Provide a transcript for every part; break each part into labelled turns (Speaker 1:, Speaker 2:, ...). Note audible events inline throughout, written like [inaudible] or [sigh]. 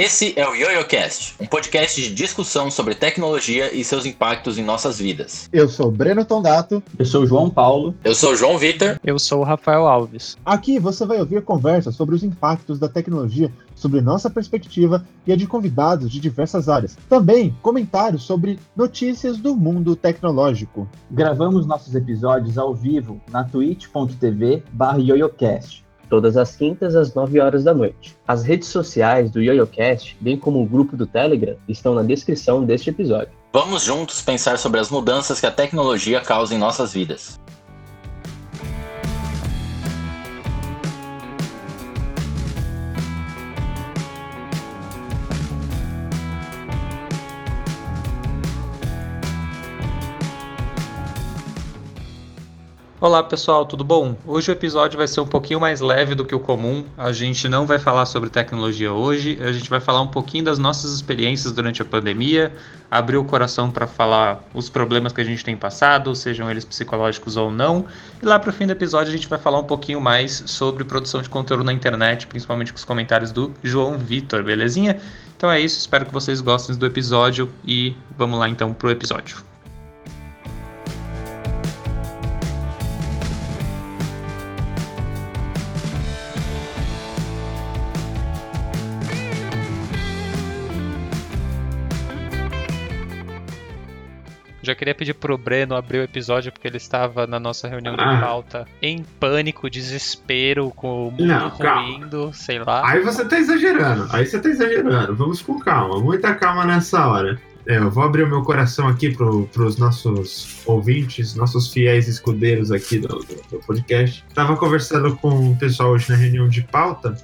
Speaker 1: Esse é o YoYoCast, um podcast de discussão sobre tecnologia e seus impactos em nossas vidas.
Speaker 2: Eu sou Breno Tondato.
Speaker 3: Eu sou o João Paulo.
Speaker 1: Eu sou o João Vitor.
Speaker 4: Eu sou o Rafael Alves.
Speaker 2: Aqui você vai ouvir conversas sobre os impactos da tecnologia sobre nossa perspectiva e a de convidados de diversas áreas. Também comentários sobre notícias do mundo tecnológico.
Speaker 3: Gravamos nossos episódios ao vivo na twitch.tv/yoyocast todas as quintas às 9 horas da noite. As redes sociais do YoYoCast, bem como o grupo do Telegram, estão na descrição deste episódio.
Speaker 1: Vamos juntos pensar sobre as mudanças que a tecnologia causa em nossas vidas.
Speaker 4: Olá pessoal, tudo bom? Hoje o episódio vai ser um pouquinho mais leve do que o comum. A gente não vai falar sobre tecnologia hoje, a gente vai falar um pouquinho das nossas experiências durante a pandemia, abrir o coração para falar os problemas que a gente tem passado, sejam eles psicológicos ou não. E lá para o fim do episódio a gente vai falar um pouquinho mais sobre produção de conteúdo na internet, principalmente com os comentários do João Vitor, belezinha? Então é isso, espero que vocês gostem do episódio e vamos lá então pro episódio. Já queria pedir pro Breno abrir o episódio porque ele estava na nossa reunião de
Speaker 5: Ah.
Speaker 4: pauta em pânico, desespero, com o mundo
Speaker 5: Não,
Speaker 4: ruindo, sei lá.
Speaker 5: Aí você tá exagerando, aí você tá exagerando. Vamos com calma, muita calma nessa hora. É, eu vou abrir o meu coração aqui pro, pros nossos ouvintes, nossos fiéis escudeiros aqui do, do, do podcast. Tava conversando com o pessoal hoje na reunião de pauta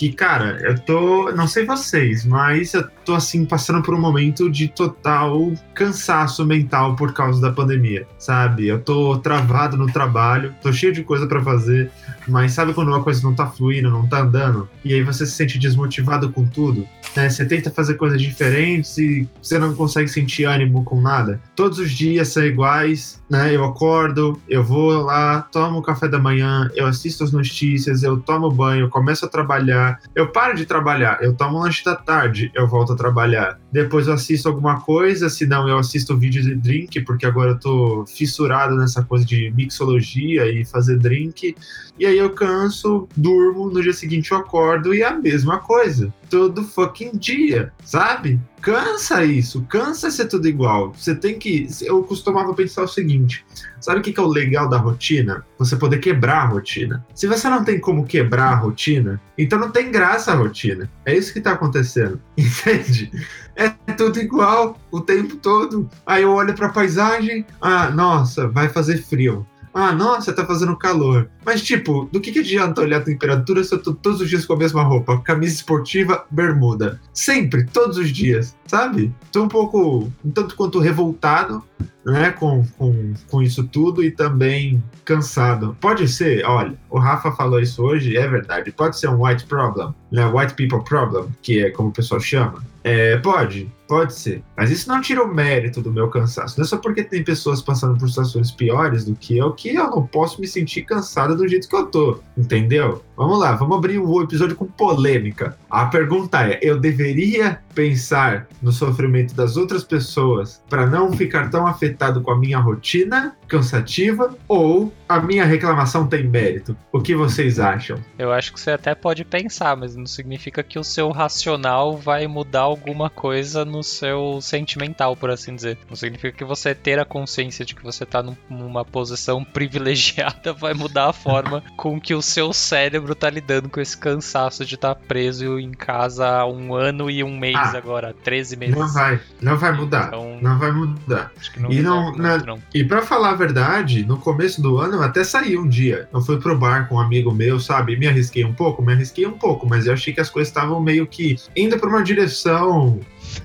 Speaker 5: que, cara, eu tô. Não sei vocês, mas eu tô assim, passando por um momento de total cansaço mental por causa da pandemia, sabe? Eu tô travado no trabalho, tô cheio de coisa pra fazer, mas sabe quando uma coisa não tá fluindo, não tá andando? E aí você se sente desmotivado com tudo? Né? Você tenta fazer coisas diferentes e você não consegue sentir ânimo com nada. Todos os dias são iguais, né? Eu acordo, eu vou lá, tomo o café da manhã, eu assisto as notícias, eu tomo banho, eu começo a trabalhar, eu paro de trabalhar, eu tomo um lanche da tarde, eu volto a trabalhar. Depois eu assisto alguma coisa, se não eu assisto vídeo de drink, porque agora eu tô fissurado nessa coisa de mixologia e fazer drink. E aí eu canso, durmo, no dia seguinte eu acordo e é a mesma coisa. Todo fucking dia, sabe? Cansa isso, cansa ser tudo igual. Você tem que. Eu costumava pensar o seguinte: sabe o que que é o legal da rotina? Você poder quebrar a rotina. Se você não tem como quebrar a rotina, então não tem graça a rotina. É isso que tá acontecendo, [laughs] entende? É tudo igual o tempo todo. Aí eu olho pra paisagem, ah, nossa, vai fazer frio. Ah, nossa, tá fazendo calor. Mas, tipo, do que, que adianta olhar a temperatura se eu tô todos os dias com a mesma roupa? Camisa esportiva, bermuda. Sempre, todos os dias, sabe? Tô um pouco, um tanto quanto revoltado, né, com, com, com isso tudo e também cansado. Pode ser, olha, o Rafa falou isso hoje, é verdade. Pode ser um white problem, né? White people problem, que é como o pessoal chama. É, pode, pode ser. Mas isso não tira o mérito do meu cansaço. Não é só porque tem pessoas passando por situações piores do que eu que eu não posso me sentir cansado do jeito que eu tô. Entendeu? Vamos lá, vamos abrir o episódio com polêmica. A pergunta é: eu deveria pensar no sofrimento das outras pessoas para não ficar tão afetado com a minha rotina cansativa ou a minha reclamação tem mérito? O que vocês acham?
Speaker 4: Eu acho que você até pode pensar, mas não significa que o seu racional vai mudar alguma coisa no seu sentimental, por assim dizer. Não significa que você ter a consciência de que você tá num- numa posição [laughs] privilegiada vai mudar forma com que o seu cérebro tá lidando com esse cansaço de estar preso em casa há um ano e um mês
Speaker 5: Ah,
Speaker 4: agora, 13 meses.
Speaker 5: Não vai, não vai mudar.
Speaker 4: Então-
Speaker 5: Não vai mudar.
Speaker 4: Acho que não
Speaker 5: E não- na-
Speaker 4: muito, não.
Speaker 5: E pra falar a verdade, no começo do ano eu até saí um dia. Eu fui pro bar com um amigo meu, sabe? Me arrisquei um pouco, me arrisquei um pouco, mas eu achei que as coisas estavam meio que indo pra uma direção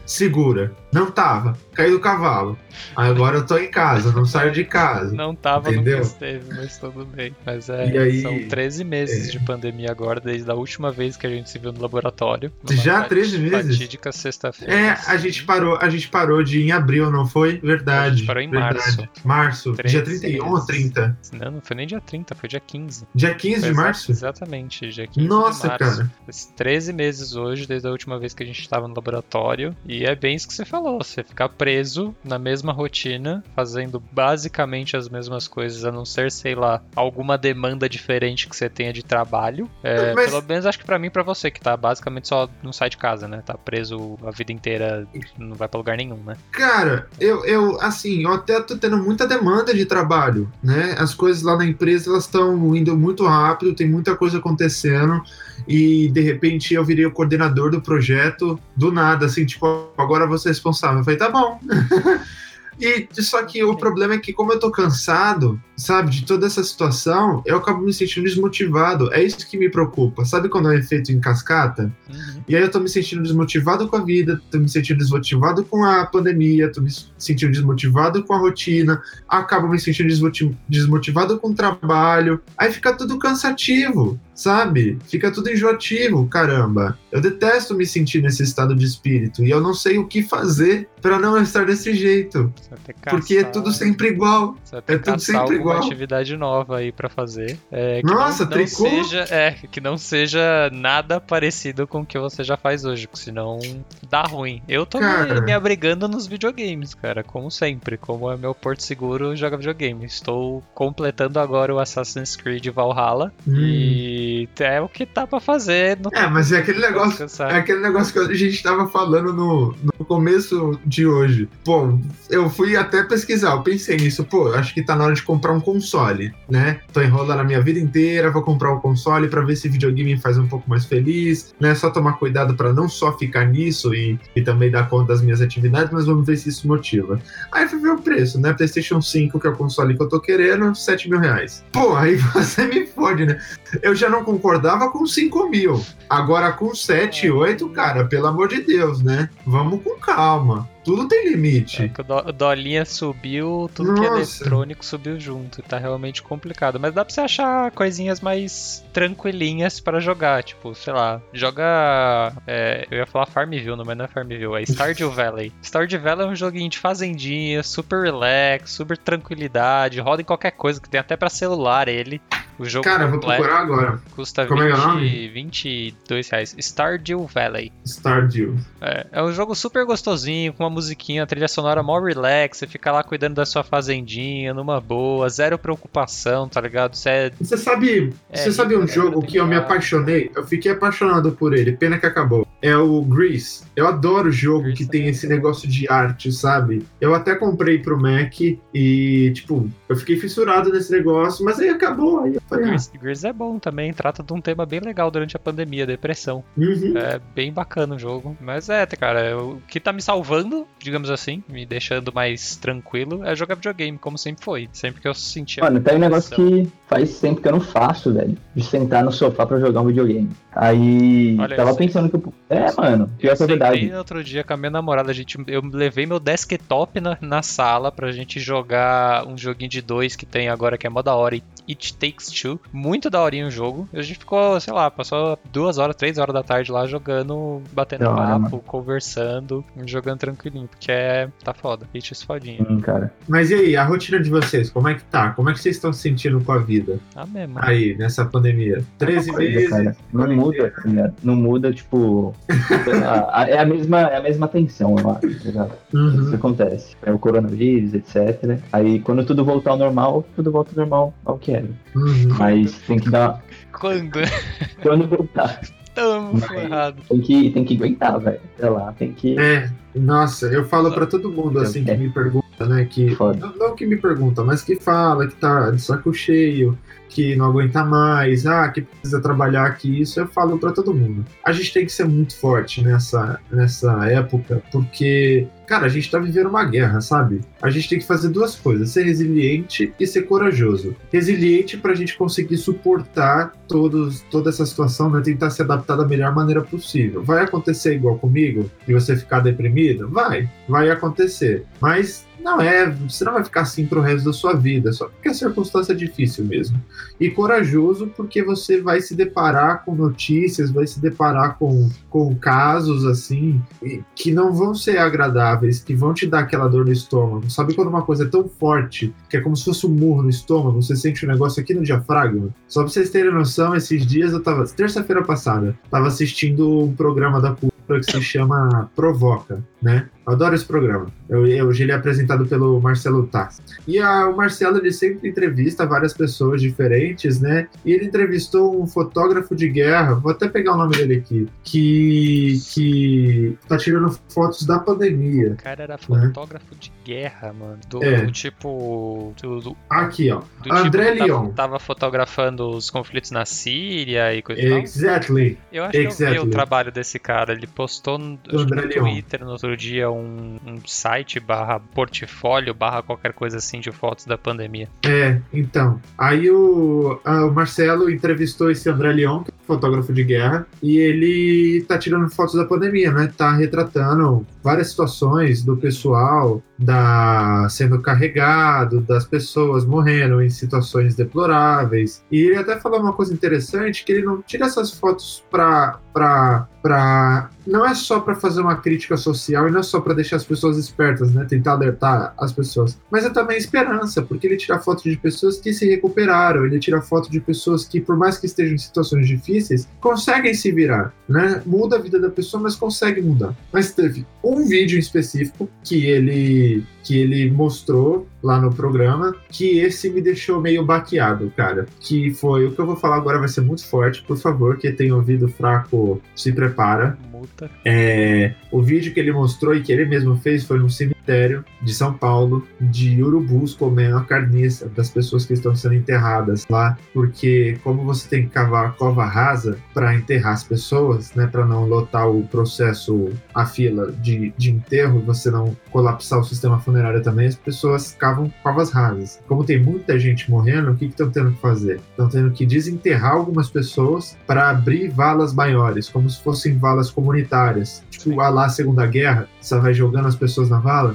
Speaker 5: segura. Não tava. Caí do cavalo. Agora eu tô em casa, não saio de casa.
Speaker 4: Não tava,
Speaker 5: Entendeu?
Speaker 4: nunca esteve, mas tudo bem. Mas é,
Speaker 5: aí-
Speaker 4: são 13 meses
Speaker 5: é.
Speaker 4: de pandemia agora, desde a última vez que a gente se viu no laboratório.
Speaker 5: Já
Speaker 4: fati-
Speaker 5: 13 meses?
Speaker 4: Fatídica sexta-feira.
Speaker 5: É, a gente parou, a gente parou de ir em abril, não foi? Verdade.
Speaker 4: A gente parou em
Speaker 5: verdade.
Speaker 4: março.
Speaker 5: Março. Dia
Speaker 4: 13
Speaker 5: 31 ou
Speaker 4: meses.
Speaker 5: 30?
Speaker 4: Não, não foi nem dia 30, foi dia 15.
Speaker 5: Dia 15 de
Speaker 4: Foi
Speaker 5: março?
Speaker 4: exa- Exatamente, dia 15
Speaker 5: Nossa,
Speaker 4: de março.
Speaker 5: cara.
Speaker 4: Faz 13 meses hoje, desde a última vez que a gente estava no laboratório. E é bem isso que você falou: você ficar preso na mesma rotina, fazendo basicamente as mesmas coisas, a não ser, sei lá, alguma demanda diferente que você tenha de trabalho. É,
Speaker 5: Mas-
Speaker 4: Pelo menos acho que pra mim e pra você, que tá basicamente só não sai de casa, né? Tá preso a vida inteira, não vai pra lugar nenhum, né?
Speaker 5: Cara, eu, eu, assim, eu até tô tendo muita demanda de trabalho, né? As coisas lá na empresa, elas estão indo muito rápido, tem muita coisa acontecendo, e de repente eu virei o coordenador do projeto, do nada, assim, tipo, agora você é responsável. Eu falei, tá bom. [laughs] E só que o problema é que, como eu tô cansado, sabe, de toda essa situação, eu acabo me sentindo desmotivado. É isso que me preocupa. Sabe quando é um efeito em cascata?
Speaker 4: Uhum.
Speaker 5: E aí eu tô me sentindo desmotivado com a vida, tô me sentindo desmotivado com a pandemia, tô me sentindo desmotivado com a rotina, acabo me sentindo desmoti- desmotivado com o trabalho. Aí fica tudo cansativo, sabe? Fica tudo enjoativo, caramba. Eu detesto me sentir nesse estado de espírito e eu não sei o que fazer pra não estar desse jeito,
Speaker 4: que
Speaker 5: porque é
Speaker 4: caçar-
Speaker 5: tudo sempre igual. É tudo
Speaker 4: caçar
Speaker 5: sempre igual.
Speaker 4: atividade nova aí pra fazer. É, que
Speaker 5: Nossa,
Speaker 4: não, não
Speaker 5: tricô?
Speaker 4: seja, é, que não seja nada parecido com o que você já faz hoje, porque senão dá ruim. Eu tô me, me abrigando nos videogames, cara, como sempre. Como é meu porto seguro, joga videogame. Estou completando agora o Assassin's Creed Valhalla.
Speaker 5: Hum.
Speaker 4: E é o que tá pra fazer no
Speaker 5: É, mas é aquele negócio. É aquele negócio que a gente tava falando no, no começo de hoje. Pô, eu fui até pesquisar, eu pensei nisso, pô, acho que tá na hora de comprar um console, né? Tô enrolando a minha vida inteira, vou comprar um console pra ver se videogame me faz um pouco mais feliz, né? Só tomar cuidado pra não só ficar nisso e, e também dar conta das minhas atividades, mas vamos ver se isso motiva. Aí fui ver o preço, né? PlayStation 5, que é o console que eu tô querendo, 7 mil reais. Pô, aí [laughs] você me fode, né? Eu já não concordava com 5 mil. Agora com 7, 8, cara, pelo amor de Deus, né? Vamos com calma. Tudo tem
Speaker 4: É
Speaker 5: limite.
Speaker 4: que o do- o Dolinha subiu, tudo que é
Speaker 5: Nossa.
Speaker 4: eletrônico subiu junto. Tá realmente complicado. Mas dá pra você achar coisinhas mais tranquilinhas pra jogar. Tipo, sei lá, joga. é, eu ia falar Farmville, não, mas não é Farmville, é Stardew [laughs] Valley. Stardew Valley é um joguinho de fazendinha, super relax, super tranquilidade, roda em qualquer coisa, que tem até pra celular ele. O jogo
Speaker 5: Cara, vou procurar agora.
Speaker 4: custa
Speaker 5: como é que é o
Speaker 4: 20,
Speaker 5: nome?
Speaker 4: 22 reais. Stardew Valley.
Speaker 5: Stardew.
Speaker 4: É, é um jogo super gostosinho, com uma musiquinha, trilha sonora mó relax, você fica lá cuidando da sua fazendinha, numa boa, zero preocupação, tá ligado? Você é,
Speaker 5: Você sabe,
Speaker 4: É,
Speaker 5: você sabe um
Speaker 4: é,
Speaker 5: jogo que eu me apaixonei? Eu fiquei apaixonado por ele, pena que acabou. É o Grease. Eu adoro jogo
Speaker 4: Grease
Speaker 5: que tem
Speaker 4: também.
Speaker 5: esse negócio de arte, sabe? Eu até comprei pro Mac e, tipo, eu fiquei fissurado nesse negócio, mas aí acabou. Aí eu falei, ah,
Speaker 4: Gears é bom também, trata de um tema bem legal durante a pandemia, depressão.
Speaker 5: uhum.
Speaker 4: É bem bacana o jogo. Mas é, cara, o que tá me salvando, digamos assim, me deixando mais tranquilo, é jogar videogame, como sempre foi. Sempre que eu sentia.
Speaker 3: Mano, tem um negócio que faz tempo que eu não faço, velho. De sentar no sofá pra jogar um videogame. Aí,
Speaker 4: Olha
Speaker 3: tava
Speaker 4: isso.
Speaker 3: pensando que eu... É, mano, pior
Speaker 4: Eu
Speaker 3: que é verdade.
Speaker 4: no outro dia com a minha namorada, a gente, eu levei meu desktop na, na sala pra gente jogar um joguinho de dois que tem agora que é mó da hora, It Takes Two. Muito da horinha o jogo. A gente ficou, sei lá, passou duas horas, três horas da tarde lá jogando, batendo
Speaker 3: hora,
Speaker 4: papo, conversando, jogando tranquilinho, porque é, tá foda. It fodinha.
Speaker 3: Sim, cara.
Speaker 5: Mas e aí, a rotina de vocês, como é que tá? Como é que vocês estão se sentindo com a vida
Speaker 4: Tá mesmo.
Speaker 5: aí, nessa pandemia? 13
Speaker 3: Coisa,
Speaker 5: meses.
Speaker 3: cara. Não muda, ligado? Não muda, tipo. a- [laughs] a- é, a mesma, é a mesma tensão, eu acho, tá? Isso
Speaker 5: Uhum.
Speaker 3: que acontece. É o coronavírus, etc. Aí quando tudo voltar ao normal, tudo volta ao normal ao que era.
Speaker 5: Uhum.
Speaker 3: Mas tem que dar.
Speaker 4: Quando? [laughs]
Speaker 3: Quando voltar,
Speaker 4: Tamo ferrado.
Speaker 3: tem que, tem que aguentar, velho. Sei lá, tem que.
Speaker 5: É, nossa, eu falo pra todo mundo assim que me pergunta, né? Que, não, não que me pergunta, mas que fala que tá de saco cheio, que não aguenta mais, ah, que precisa trabalhar aqui, isso eu falo pra todo mundo. A gente tem que ser muito forte nessa, nessa época, porque cara, a gente tá vivendo uma guerra, sabe? A gente tem que fazer duas coisas: ser resiliente e ser corajoso. Resiliente pra gente conseguir suportar todos, toda essa situação, né? Tentar se adaptar da melhor maneira possível. Vai acontecer igual comigo? E você ficar deprimido? Vai, vai acontecer. Mas não é, você não vai ficar assim pro resto da sua vida, só porque a circunstância é difícil mesmo. E corajoso porque você vai se deparar com notícias, vai se deparar com, com casos assim que não vão ser agradáveis, que vão te dar aquela dor no estômago. Sabe quando uma coisa é tão forte que é como se fosse um murro no estômago, você sente um negócio aqui no diafragma? Só pra vocês terem noção, esses dias eu tava, terça-feira passada, tava assistindo um programa da cultura que se chama Provoca, né? Adoro esse programa. Hoje ele é apresentado pelo Marcelo Tassi. E a, o Marcelo, ele sempre entrevista várias pessoas diferentes, né? E ele entrevistou um fotógrafo de guerra, vou até pegar o nome dele aqui, que, que tá tirando fotos da pandemia.
Speaker 4: O cara era fotógrafo né? de guerra, mano. Do, é. do tipo... Do, do,
Speaker 5: aqui, ó.
Speaker 4: Do
Speaker 5: André
Speaker 4: tipo,
Speaker 5: Leon.
Speaker 4: Tava, tava, fotografando os conflitos na Síria e coisa
Speaker 5: Exactly.
Speaker 4: Eu acho exactly. que eu vi o trabalho desse cara. Ele postou no, no Twitter no outro dia um, um site barra portfólio barra qualquer coisa assim de fotos da pandemia.
Speaker 5: É, então. Aí o, o Marcelo entrevistou esse André Leon, que fotógrafo de guerra, e ele tá tirando fotos da pandemia, né? Tá retratando várias situações do pessoal da sendo carregado, das pessoas morrendo em situações deploráveis. E ele até falou uma coisa interessante, que ele não tira essas fotos para para para não é só para fazer uma crítica social e não é só para deixar as pessoas espertas, né, tentar alertar as pessoas, mas é também esperança, porque ele tira foto de pessoas que se recuperaram, ele tira foto de pessoas que por mais que estejam em situações difíceis, conseguem se virar, né? Muda a vida da pessoa, mas consegue mudar. Mas teve um vídeo em específico que ele que ele mostrou lá no programa, que esse me deixou meio baqueado, cara. Que foi o que eu vou falar agora vai ser muito forte, por favor, quem tem ouvido fraco, se prepara.
Speaker 4: Multa.
Speaker 5: É, o vídeo que ele mostrou e que ele mesmo fez foi no cemitério de São Paulo, de urubus comendo a carniça das pessoas que estão sendo enterradas lá, porque como você tem que cavar a cova rasa para enterrar as pessoas, né, para não lotar o processo, a fila de, de enterro, você não colapsar o sistema funerário também, as pessoas cavam covas rasas. Como tem muita gente morrendo, o que estão tendo que fazer? Estão tendo que desenterrar algumas pessoas para abrir valas maiores, como se fossem valas comunitárias. Tipo, a lá Segunda Guerra, você vai jogando as pessoas na vala.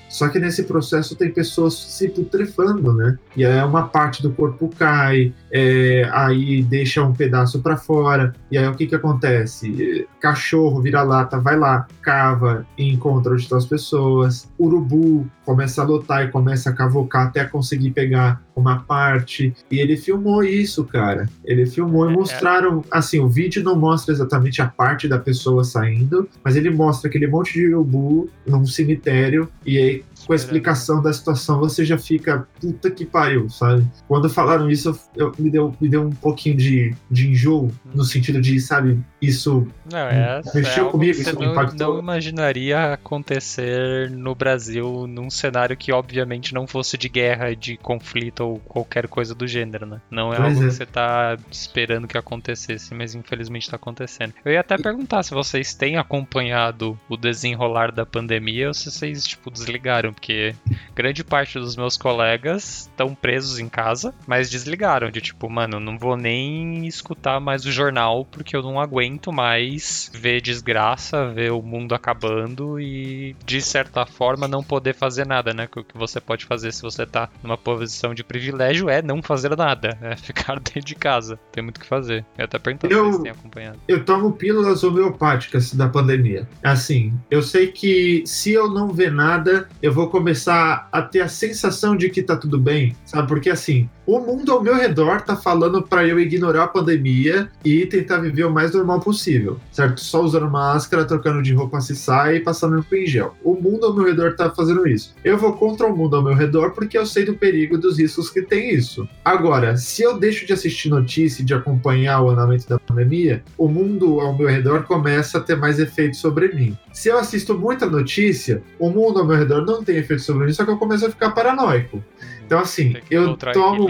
Speaker 5: Só que nesse processo tem pessoas se putrefando, né? E aí uma parte do corpo cai, é, aí deixa um pedaço para fora. E aí o que que acontece? Cachorro vira-lata, vai lá, cava e encontra onde estão as pessoas. Urubu começa a lotar e começa a cavocar até conseguir pegar uma parte. E ele filmou isso, cara. Ele filmou e é, mostraram. Assim, o vídeo não mostra exatamente a parte da pessoa saindo, mas ele mostra aquele monte de urubu num cemitério. E aí com a explicação da situação, você já fica, puta que pariu, sabe? Quando falaram isso, eu, eu me, deu, me deu um pouquinho de, de enjoo, no sentido de, sabe, isso
Speaker 4: não, é, mexeu é comigo, isso não, impactou. não imaginaria acontecer no Brasil num cenário que, obviamente, não fosse de guerra, de conflito ou qualquer coisa do gênero, né? Não é pois algo é. que você tá esperando que acontecesse, mas infelizmente tá acontecendo. Eu ia até perguntar se vocês têm acompanhado o desenrolar da pandemia ou se vocês, tipo, desligaram porque grande parte dos meus colegas estão presos em casa, mas desligaram de tipo, mano, não vou nem escutar mais o jornal porque eu não aguento mais ver desgraça, ver o mundo acabando e de certa forma não poder fazer nada, né? O que você pode fazer se você tá numa posição de privilégio é não fazer nada, [laughs] é ficar dentro de casa. Tem muito o que fazer. Eu até perguntando eu, se vocês têm acompanhado.
Speaker 5: Eu tomo pílulas homeopáticas da pandemia. Assim, eu sei que se eu não ver nada, eu vou começar a ter a sensação de que tá tudo bem, sabe? Porque assim, o mundo ao meu redor tá falando para eu ignorar a pandemia e tentar viver o mais normal possível, certo? Só usando máscara, trocando de roupa se sai e passando no em gel. O mundo ao meu redor tá fazendo isso. Eu vou contra o mundo ao meu redor porque eu sei do perigo dos riscos que tem isso. Agora, se eu deixo de assistir notícia e de acompanhar o andamento da pandemia, o mundo ao meu redor começa a ter mais efeito sobre mim. Se eu assisto muita notícia, o mundo ao meu redor não tem efeito sobre mim, só que eu começo a ficar paranoico. Então, assim, eu tomo.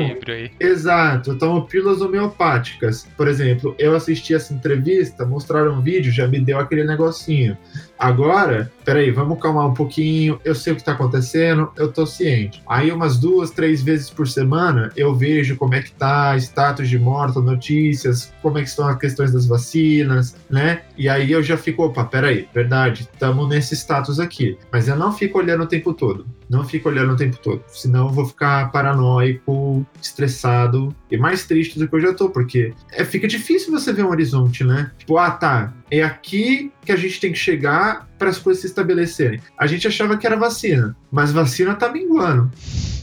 Speaker 5: Exato, eu tomo pílulas homeopáticas. Por exemplo, eu assisti essa entrevista, mostraram um vídeo, já me deu aquele negocinho. Agora, peraí, vamos calmar um pouquinho. Eu sei o que tá acontecendo, eu tô ciente. Aí, umas duas, três vezes por semana, eu vejo como é que tá status de morte, notícias, como é que estão as questões das vacinas, né? E aí eu já fico, opa, peraí, verdade, estamos nesse status aqui. Mas eu não fico olhando o tempo todo. Não fico olhando o tempo todo. Senão eu vou ficar paranoico, estressado e mais triste do que eu já tô, porque é, fica difícil você ver um horizonte, né? Tipo, ah, tá, é aqui que a gente tem que chegar para as coisas se estabelecerem. A gente achava que era vacina, mas vacina tá minguando.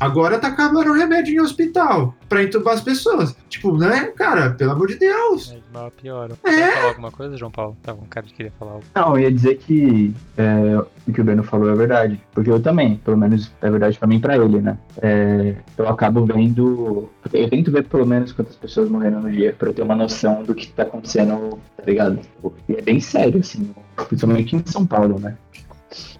Speaker 5: Agora tá acabando o remédio em hospital para entubar as pessoas. Tipo, né, cara, pelo amor de Deus.
Speaker 4: É, de mal a pior.
Speaker 5: É.
Speaker 4: Quer falar alguma coisa, João Paulo? Tá bom, cara, queria falar algo.
Speaker 3: Não, eu ia dizer que é, o que o Breno falou é verdade. Porque eu também, pelo menos é verdade pra mim e pra ele, né? É, eu acabo vendo. Eu tento ver pelo menos quantas pessoas morreram no dia, pra eu ter uma noção do que tá acontecendo, tá ligado? E é bem sério, assim, principalmente em São Paulo, né?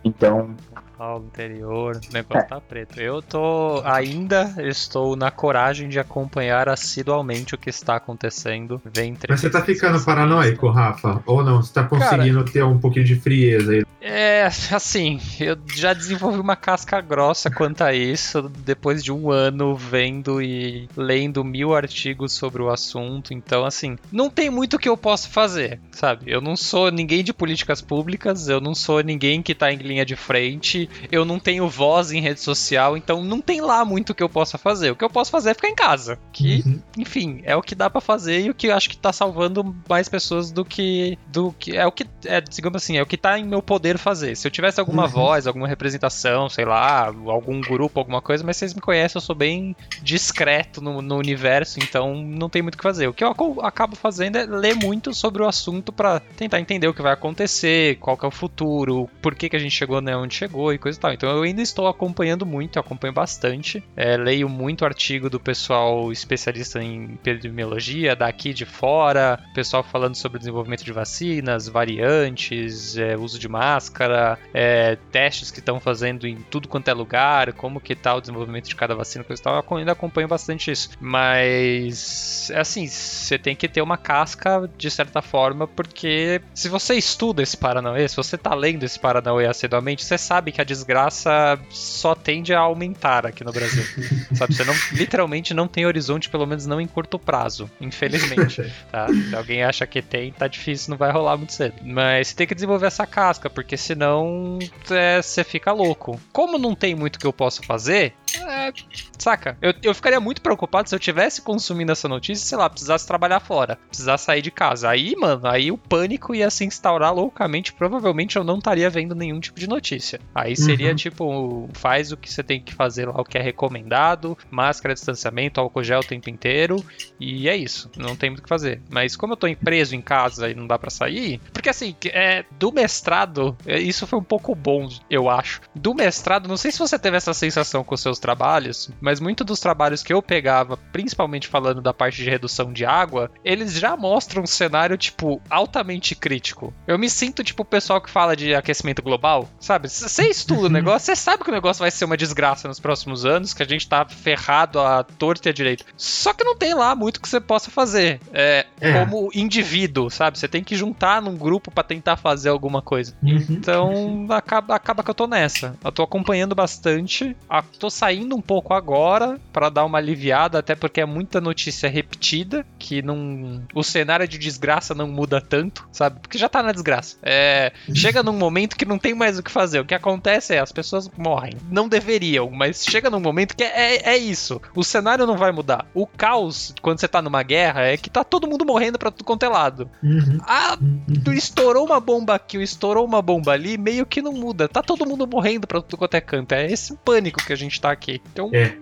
Speaker 3: Então,
Speaker 4: Paulo, interior, o negócio tá preto. Eu tô. Ainda estou na coragem de acompanhar assiduamente o que está acontecendo. Vem
Speaker 5: Mas você tá ficando paranoico, Rafa? Ou não? Você tá conseguindo ter um pouquinho de frieza aí?
Speaker 4: É, assim, eu já desenvolvi uma casca grossa quanto a isso, depois de um ano vendo e lendo mil artigos sobre o assunto. Então, assim, não tem muito o que eu possa fazer, sabe? Eu não sou ninguém de políticas públicas, eu não sou ninguém que tá em linha de frente, eu não tenho voz em rede social, então não tem lá muito o que eu possa fazer. O que eu posso fazer é ficar em casa, que,
Speaker 5: Uhum.
Speaker 4: enfim, é o que dá pra fazer e o que eu acho que tá salvando mais pessoas do que do que é o que é, digamos assim, é o que tá em meu poder fazer. Se eu tivesse alguma
Speaker 5: Uhum.
Speaker 4: voz, alguma representação, sei lá, algum grupo, alguma coisa, mas vocês me conhecem, eu sou bem discreto no, no universo, então não tem muito o que fazer. O que eu acabo fazendo é ler muito sobre o assunto pra tentar entender o que vai acontecer, qual que é o futuro, por que, que a gente chegou né, onde chegou e coisa e tal. Então eu ainda estou acompanhando muito, acompanho bastante. É, leio muito artigo do pessoal especialista em epidemiologia, daqui de fora, pessoal falando sobre desenvolvimento de vacinas, variantes, é, uso de máscara, é, testes que estão fazendo em tudo quanto é lugar, como que tá o desenvolvimento de cada vacina, coisa e tal. Eu ainda acompanho bastante isso. Mas, é assim, você tem que ter uma casca de certa forma, porque se você estuda esse Paranauê, se você tá lendo esse Paranauê assiduamente, você sabe que a desgraça só tende a aumentar aqui no Brasil. [laughs] sabe? Você não, literalmente não tem horizonte, pelo menos não em curto prazo, infelizmente. [laughs] tá? Se alguém acha que tem, tá difícil, não vai rolar muito cedo. Mas você tem que desenvolver essa casca, porque senão é, você fica louco. Como não tem muito que eu possa fazer, é, saca? Eu, eu ficaria muito preocupado se eu tivesse consumindo essa notícia, sei lá, precisasse trabalhar fora, precisasse sair de casa. Aí, mano, aí o pânico ia se instaurar loucamente. Provavelmente eu não estaria vendo nenhum tipo de notícia. Aí seria
Speaker 5: Uhum.
Speaker 4: tipo, faz o que você tem que fazer lá, o que é recomendado, máscara, distanciamento, álcool gel o tempo inteiro, e é isso. Não tem muito o que fazer. Mas como eu tô preso em casa e não dá pra sair, porque assim, é, do mestrado, é, isso foi um pouco bom, eu acho. Do mestrado, não sei se você teve essa sensação com os seus trabalhos, mas muito dos trabalhos que eu pegava, principalmente falando da parte de redução de água, eles já mostram um cenário, tipo, altamente crítico. Eu me sinto, tipo, o pessoal que fala de aquecimento global, sabe? C- Você estuda o [laughs] negócio, você sabe que o negócio vai ser uma desgraça nos próximos anos, que a gente tá ferrado à torta e à direita. Só que não tem lá muito que você possa fazer. É,
Speaker 5: É.
Speaker 4: como indivíduo, sabe? Você tem que juntar num grupo pra tentar fazer alguma coisa.
Speaker 5: Uhum.
Speaker 4: Então acaba, acaba que eu tô nessa. Eu tô acompanhando bastante. Ah, Tô saindo um pouco agora pra dar uma aliviada, até porque é muita notícia repetida, que não. O cenário de desgraça não muda tanto, sabe? Porque já tá na desgraça. É, [laughs] chega num momento que não tem mais o que fazer. O que acontece é as pessoas morrem. Não deveriam, mas chega num momento que é, é, é isso. O cenário não vai mudar. O caos, quando você tá numa guerra, é que tá todo mundo morrendo pra tudo quanto é lado.
Speaker 5: Uhum.
Speaker 4: Ah, tu estourou uma bomba aqui, estourou uma bomba ali, meio que não muda. Tá todo mundo morrendo pra tudo quanto é canto. É esse pânico que a gente tá aqui. Então,
Speaker 5: É.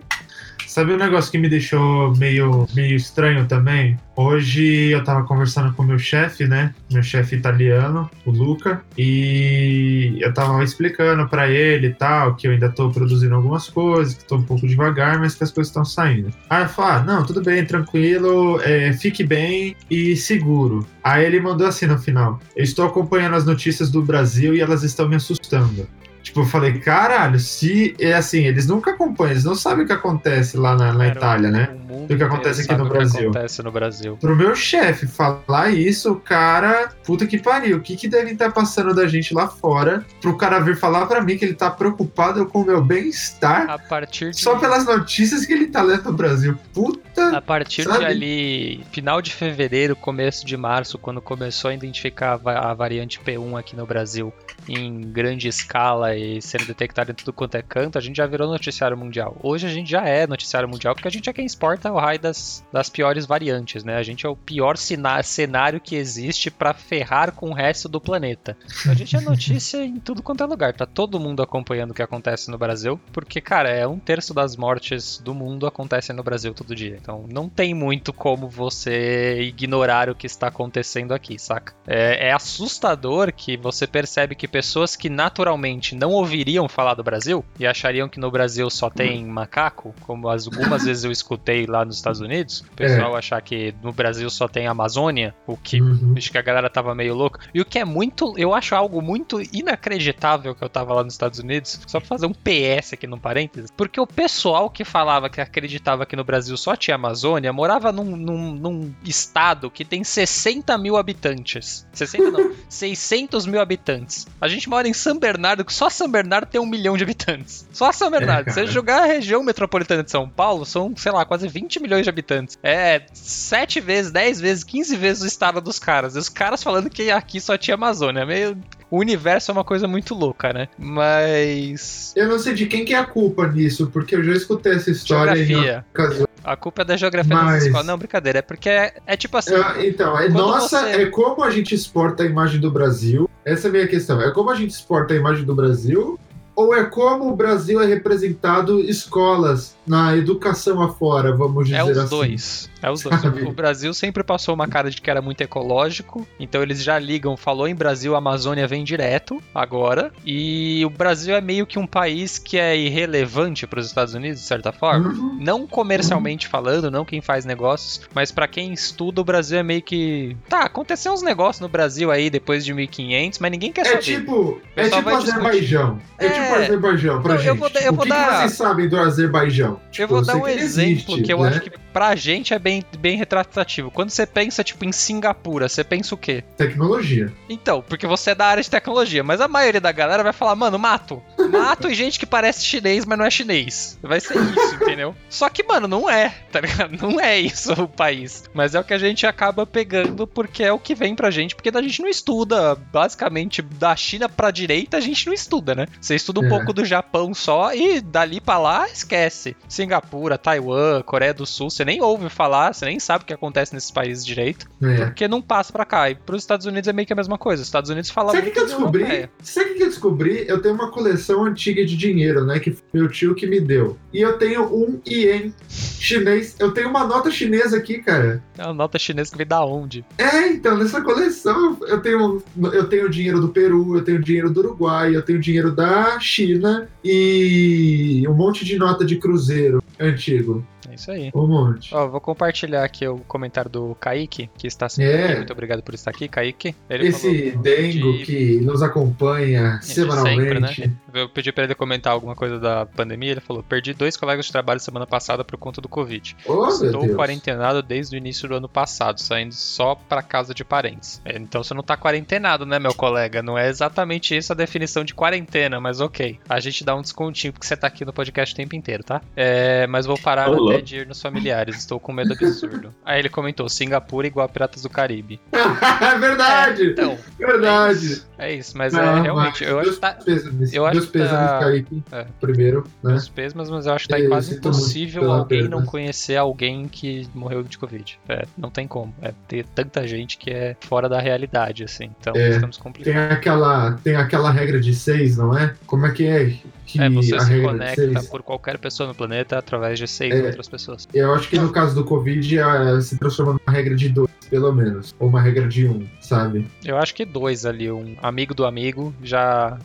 Speaker 5: Sabe um negócio que me deixou meio, meio estranho também? Hoje eu tava conversando com meu chefe, né? Meu chefe italiano, o Luca, e eu tava explicando pra ele e tal, que eu ainda tô produzindo algumas coisas, que tô um pouco devagar, mas que as coisas estão saindo. Aí ele falou: ah, não, tudo bem, tranquilo, é, fique bem e seguro. Aí ele mandou assim no final: eu estou acompanhando as notícias do Brasil e elas estão me assustando. Tipo, eu falei, caralho, se. É assim, eles nunca acompanham, eles não sabem o que acontece lá na, na Itália, né?
Speaker 4: O mundo
Speaker 5: do que acontece aqui no
Speaker 4: o que
Speaker 5: Brasil.
Speaker 4: acontece no Brasil.
Speaker 5: Pro meu chefe falar isso, cara, puta que pariu. O que que devem estar passando da gente lá fora pro cara vir falar pra mim que ele tá preocupado com o meu bem-estar
Speaker 4: A partir de
Speaker 5: só pelas notícias que ele tá lendo no Brasil? Puta.
Speaker 4: A partir
Speaker 5: Sabe?
Speaker 4: de ali, final de fevereiro, começo de março, quando começou a identificar a variante P1 aqui no Brasil em grande escala e sendo detectada em tudo quanto é canto, a gente já virou noticiário mundial. Hoje a gente já é noticiário mundial porque a gente é quem exporta o raio das, das piores variantes, né? A gente é o pior cenário que existe pra ferrar com o resto do planeta. A gente é notícia em tudo quanto é lugar. Tá todo mundo acompanhando o que acontece no Brasil, porque, cara, é um terço das mortes do mundo acontecem no Brasil todo dia. Então não tem muito como você ignorar o que está acontecendo aqui, saca? É, é assustador que você percebe que pessoas que naturalmente não ouviriam falar do Brasil e achariam que no Brasil só tem macaco, como as- algumas vezes eu escutei lá nos Estados Unidos, o pessoal achar que no Brasil só tem Amazônia, o que
Speaker 5: Uhum.
Speaker 4: Acho que a galera tava meio louca. E o que é muito. Eu acho algo muito inacreditável que eu tava lá nos Estados Unidos. Só pra fazer um PS aqui no parênteses. Porque o pessoal que falava que acreditava que no Brasil só tinha Amazônia morava num, num- num estado que tem 60 mil habitantes. 60 não, [laughs] 600 mil habitantes. A gente mora em São Bernardo, que só São Bernardo tem um milhão de habitantes. Só São Bernardo.
Speaker 5: É,
Speaker 4: Se você jogar a região metropolitana de São Paulo, são, sei lá, quase 20 milhões de habitantes. É 7 vezes, 10 vezes, 15 vezes o estado dos caras. E os caras falando que aqui só tinha Amazônia. Meio. O universo é uma coisa muito louca, né? Mas.
Speaker 5: Eu não sei de quem que é a culpa nisso, porque eu já escutei essa história em
Speaker 4: Geografia.
Speaker 5: ocasiões.
Speaker 4: A culpa é da geografia
Speaker 5: Mas-
Speaker 4: escolas. Não, brincadeira. É porque é, é tipo assim.
Speaker 5: É, então, é nossa,
Speaker 4: você-
Speaker 5: é como a gente exporta a imagem do Brasil. Essa é a minha questão. É como a gente exporta a imagem do Brasil ou é como o Brasil é representado escolas na educação afora, vamos dizer
Speaker 4: É os
Speaker 5: assim.
Speaker 4: dois. É os dois. O Brasil sempre passou uma cara de que era muito ecológico, então eles já ligam, falou em Brasil, a Amazônia vem direto agora. E o Brasil é meio que um país que é irrelevante para os Estados Unidos, de certa forma.
Speaker 5: Uhum.
Speaker 4: Não comercialmente falando, não quem faz negócios, mas pra quem estuda, o Brasil é meio que. Tá, aconteceu uns negócios no Brasil aí depois de 1500, mas ninguém quer
Speaker 5: É
Speaker 4: saber.
Speaker 5: tipo, é tipo. Azerbaijão. É,
Speaker 4: É.
Speaker 5: tipo Azerbaijão pra
Speaker 4: Não, eu
Speaker 5: gente.
Speaker 4: vou dar- eu
Speaker 5: o
Speaker 4: vou
Speaker 5: que,
Speaker 4: dar-
Speaker 5: que vocês sabem do Azerbaijão?
Speaker 4: Eu
Speaker 5: Tipo,
Speaker 4: vou dar
Speaker 5: sei
Speaker 4: um
Speaker 5: que
Speaker 4: exemplo
Speaker 5: existe,
Speaker 4: que eu
Speaker 5: né?
Speaker 4: acho que pra gente é bem, bem retratativo. Quando você pensa, tipo, em Singapura, você pensa o quê?
Speaker 5: Tecnologia.
Speaker 4: Então, porque você é da área de tecnologia, mas a maioria da galera vai falar, mano, mato. Mato e gente que parece chinês, mas não é chinês. Vai ser isso, [laughs] entendeu? Só que, mano, não é, tá ligado? Não é isso o país. Mas é o que a gente acaba pegando porque é o que vem pra gente, porque a gente não estuda. Basicamente, da China pra direita, a gente não estuda, né? Você estuda um
Speaker 5: É.
Speaker 4: pouco do Japão só e dali pra lá, esquece. Singapura, Taiwan, Coreia do Sul, você nem ouve falar, você nem sabe o que acontece nesses países direito.
Speaker 5: É.
Speaker 4: Porque não passa pra cá. E pros Estados Unidos é meio que a mesma coisa. Os Estados Unidos falam
Speaker 5: Sabe o que, eu
Speaker 4: de
Speaker 5: descobri? Sabe o que eu descobri? Eu tenho uma coleção antiga de dinheiro, né? Que meu tio que me deu. E eu tenho um ien chinês. Eu tenho uma nota chinesa aqui, cara.
Speaker 4: É uma nota chinesa que vem da onde?
Speaker 5: É, então, nessa coleção eu tenho, eu tenho dinheiro do Peru, eu tenho dinheiro do Uruguai, eu tenho dinheiro da China e um monte de nota de cruzeiro antigo.
Speaker 4: Isso aí.
Speaker 5: Um monte.
Speaker 4: Ó, vou compartilhar aqui o comentário do Kaique, que está sempre
Speaker 5: É.
Speaker 4: aqui. Muito obrigado por estar aqui, Kaique. Ele
Speaker 5: Esse
Speaker 4: falou,
Speaker 5: Dengo
Speaker 4: de-
Speaker 5: que nos acompanha
Speaker 4: de
Speaker 5: semanalmente.
Speaker 4: sempre, né? Eu pedi pra ele comentar alguma coisa da pandemia. Ele falou: Perdi dois colegas de trabalho semana passada por conta do Covid.
Speaker 5: Oh, meu
Speaker 4: Estou
Speaker 5: Deus.
Speaker 4: quarentenado desde o início do ano passado, saindo só pra casa de parentes. É, Então você não tá quarentenado, né, meu colega? Não é exatamente isso a definição de quarentena, mas ok. A gente dá um descontinho porque você tá aqui no podcast o tempo inteiro, tá? É, mas vou parar até ir nos familiares. Estou com medo absurdo. Aí ele comentou: Singapura igual a Piratas do Caribe. [laughs]
Speaker 5: é verdade!
Speaker 4: Então,
Speaker 5: verdade!
Speaker 4: é isso. Mas
Speaker 5: Não,
Speaker 4: é realmente.
Speaker 5: mas
Speaker 4: Eu acho que tá.
Speaker 5: pêsames,
Speaker 4: eu acho que tá- É.
Speaker 5: primeiro, né?
Speaker 4: Meus mas eu acho que tá
Speaker 5: Eu
Speaker 4: quase impossível alguém
Speaker 5: perda.
Speaker 4: não conhecer alguém que morreu de Covid. É, não tem como. É ter tanta gente que é fora da realidade, assim. Então
Speaker 5: É,
Speaker 4: estamos
Speaker 5: Tem
Speaker 4: complicados.
Speaker 5: aquela, tem aquela regra de seis, não é? Como é que é? Que
Speaker 4: É, você
Speaker 5: a
Speaker 4: se
Speaker 5: regra de
Speaker 4: conecta
Speaker 5: seis?
Speaker 4: por qualquer pessoa no planeta através de seis
Speaker 5: É.
Speaker 4: outras pessoas.
Speaker 5: Eu acho que no caso do Covid eh, se transforma numa regra de dois. Pelo menos. Ou uma regra de um, sabe?
Speaker 4: Eu acho que dois ali, um amigo do amigo já,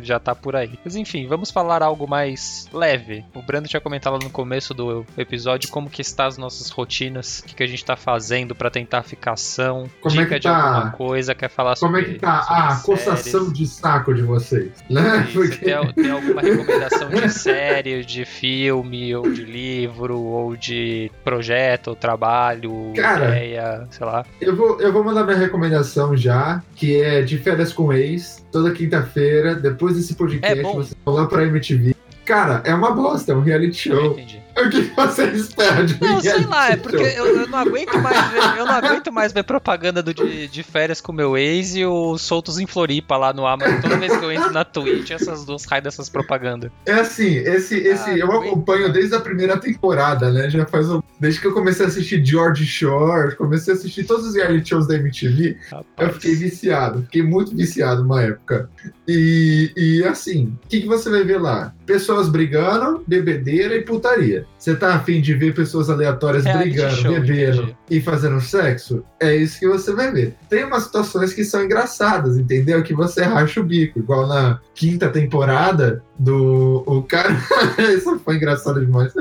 Speaker 4: já tá por aí. Mas enfim, vamos falar algo mais leve. O Brando tinha comentado no começo do episódio como que está as nossas rotinas, o que, que a gente tá fazendo pra tentar ficar são,
Speaker 5: Como é
Speaker 4: dica
Speaker 5: que
Speaker 4: de
Speaker 5: tá?
Speaker 4: alguma coisa, quer falar
Speaker 5: Como
Speaker 4: sobre
Speaker 5: é que tá a coçação
Speaker 4: séries.
Speaker 5: de saco de vocês? Né?
Speaker 4: Isso, [laughs]
Speaker 5: Porque-
Speaker 4: tem, tem alguma recomendação de série, de filme, ou de livro, ou de projeto, ou trabalho,
Speaker 5: Cara.
Speaker 4: ideia, sei lá.
Speaker 5: Eu vou, eu vou mandar minha recomendação já, que é de férias com ex, toda quinta-feira, depois desse podcast,
Speaker 4: É
Speaker 5: você vai lá pra MTV. Cara, é uma bosta, é um reality
Speaker 4: Eu
Speaker 5: show.
Speaker 4: entendi.
Speaker 5: O que você espera de
Speaker 4: Não, sei lá, é porque eu, eu não aguento mais ver, eu não [laughs] aguento mais ver propaganda do de, de férias com meu ex e os soltos em Floripa lá no Amazon. Toda vez que eu entro na Twitch, essas duas raio dessas propagandas.
Speaker 5: É assim, esse, esse
Speaker 4: Ah,
Speaker 5: eu acompanho desde a primeira temporada, né? Já faz um, desde que eu comecei a assistir George Shore, comecei a assistir todos os reality shows da MTV, eu
Speaker 4: Rapaz.
Speaker 5: fiquei viciado, fiquei muito viciado uma época. E, e assim, o que, que você vai ver lá? Pessoas brigando, bebedeira e putaria. Você tá afim de ver pessoas aleatórias
Speaker 4: Reality
Speaker 5: brigando,
Speaker 4: show,
Speaker 5: bebendo
Speaker 4: entendi.
Speaker 5: e fazendo sexo? É isso que você vai ver. Tem umas situações que são engraçadas, entendeu? Que você racha o bico, igual na quinta temporada do. O cara. [laughs] Isso foi engraçado demais.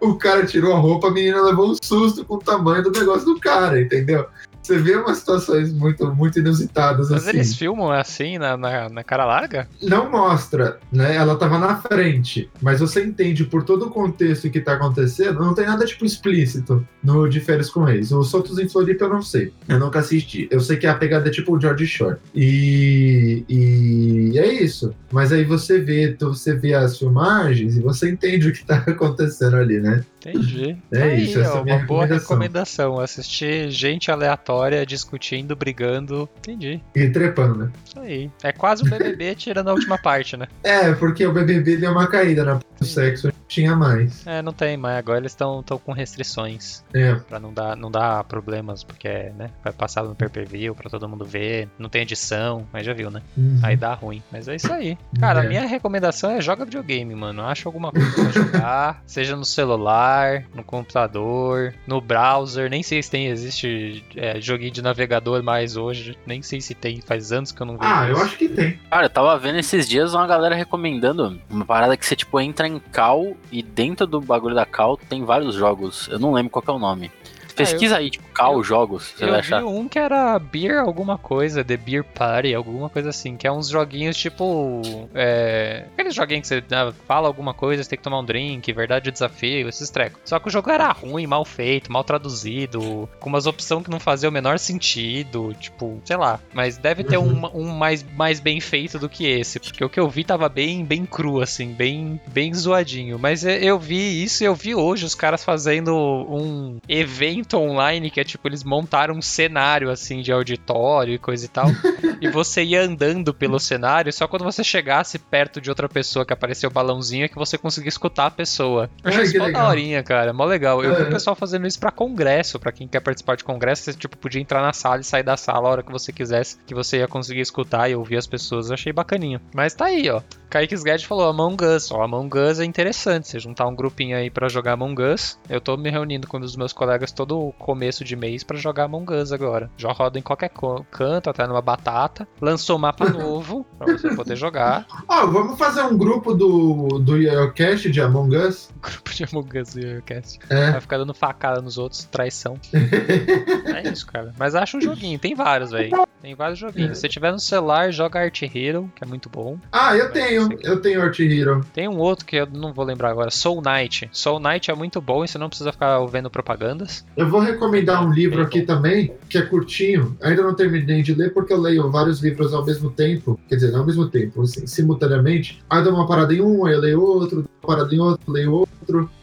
Speaker 5: O cara tirou a roupa, a menina levou um susto com o tamanho do negócio do cara, entendeu? Você vê umas situações muito, muito inusitadas
Speaker 4: Mas
Speaker 5: assim.
Speaker 4: eles filmam assim, na, na, na cara larga?
Speaker 5: Não mostra, né? Ela tava na frente, mas você entende por todo o contexto que tá acontecendo, não tem nada tipo explícito no De Férias com Ex. Os Soltos em Floripa eu não sei, eu nunca assisti. Eu sei que a pegada é tipo o George Shore. E, e é isso. Mas aí você vê, você vê as filmagens e você entende o que tá [laughs] acontecendo ali, né?
Speaker 4: Entendi.
Speaker 5: É
Speaker 4: Aí,
Speaker 5: isso, essa é
Speaker 4: ó,
Speaker 5: a minha
Speaker 4: uma boa
Speaker 5: recomendação.
Speaker 4: recomendação. Assistir gente aleatória discutindo, brigando. Entendi.
Speaker 5: E trepando, né?
Speaker 4: Isso aí. É quase o BBB [laughs] tirando a última parte, né?
Speaker 5: É, porque o BBB deu uma caída na do sexo, tinha mais.
Speaker 4: É, não tem mais. Agora eles estão com restrições.
Speaker 5: É,
Speaker 4: Pra não dar, não dar problemas, porque né, vai passar no pay-per-view pra todo mundo ver. Não tem edição, mas já viu, né?
Speaker 5: uhum.
Speaker 4: Aí dá ruim. Mas é isso aí. Cara,
Speaker 5: É.
Speaker 4: a minha recomendação é joga videogame, mano. Acha alguma coisa pra jogar. [laughs] seja no celular, no computador, no browser. Nem sei se tem, existe é, joguinho de navegador mais hoje. Nem sei se tem. Faz anos que eu não vejo.
Speaker 5: Ah, eu
Speaker 4: isso.
Speaker 5: acho que tem.
Speaker 6: Cara, eu tava vendo esses dias uma galera recomendando uma parada que você, tipo, entra em Cal e dentro do bagulho da Cal tem vários jogos. Eu não lembro qual que é o nome. Pesquisa aí, tipo, Cal
Speaker 4: eu-
Speaker 6: jogos, você
Speaker 4: Eu
Speaker 6: vai
Speaker 4: vi
Speaker 6: achar.
Speaker 4: um que era Beer alguma coisa, The Beer Party, alguma coisa assim, que é uns joguinhos tipo. É, aqueles joguinhos que você né, fala alguma coisa, você tem que tomar um drink, verdade ou desafio, esses trecos. Só que o jogo era ruim, mal feito, mal traduzido, com umas opções que não faziam o menor sentido, tipo, sei lá. Mas deve ter um, um mais, mais bem feito do que esse, porque o que eu vi tava bem, bem cru, assim, bem, bem zoadinho. Mas eu vi isso e eu vi hoje os caras fazendo um evento online que é tipo, eles montaram um cenário assim de auditório e coisa e tal. [laughs] e você ia andando pelo cenário, só quando você chegasse perto de outra pessoa que apareceu o balãozinho é que você conseguia escutar a pessoa. Eu achei isso mó daorinha, cara. Mó legal. Eu vi
Speaker 5: É.
Speaker 4: o pessoal fazendo isso pra congresso, pra quem quer participar de congresso, você tipo, podia entrar na sala e sair da sala a hora que você quisesse, que você ia conseguir escutar e ouvir as pessoas. Eu achei bacaninho. Mas tá aí, ó. Kaique Sged falou Among Us. Ó, Among Us é interessante. Você juntar um grupinho aí pra jogar Among Us. Eu tô me reunindo com um dos meus colegas todo começo de mês pra jogar Among Us agora. Já roda em qualquer canto, até numa batata. Lançou mapa [laughs] novo pra você poder jogar.
Speaker 5: Ó, vamos fazer um grupo do, do YoYoCast de Among Us? [laughs]
Speaker 4: Grupo de Among Us e Cast.
Speaker 5: É.
Speaker 4: Vai ficar dando facada nos outros, traição. [laughs] é isso, cara. Mas acha um joguinho, tem vários, velho. Tem vários joguinhos. Se tiver no celular, joga Art Hero, que é muito bom.
Speaker 5: Ah, eu tenho. Eu tenho Art Hero.
Speaker 4: Tem um outro que eu não vou lembrar agora, Soul Knight. Soul Knight é muito bom e você não precisa ficar vendo propagandas.
Speaker 5: Eu vou recomendar um livro aqui também, que é curtinho. Ainda não terminei de ler, porque eu leio vários livros ao mesmo tempo. Quer dizer, não ao mesmo tempo, assim, simultaneamente. Aí eu dou uma parada em um, aí eu leio outro, dou uma parada em outro, leio outro.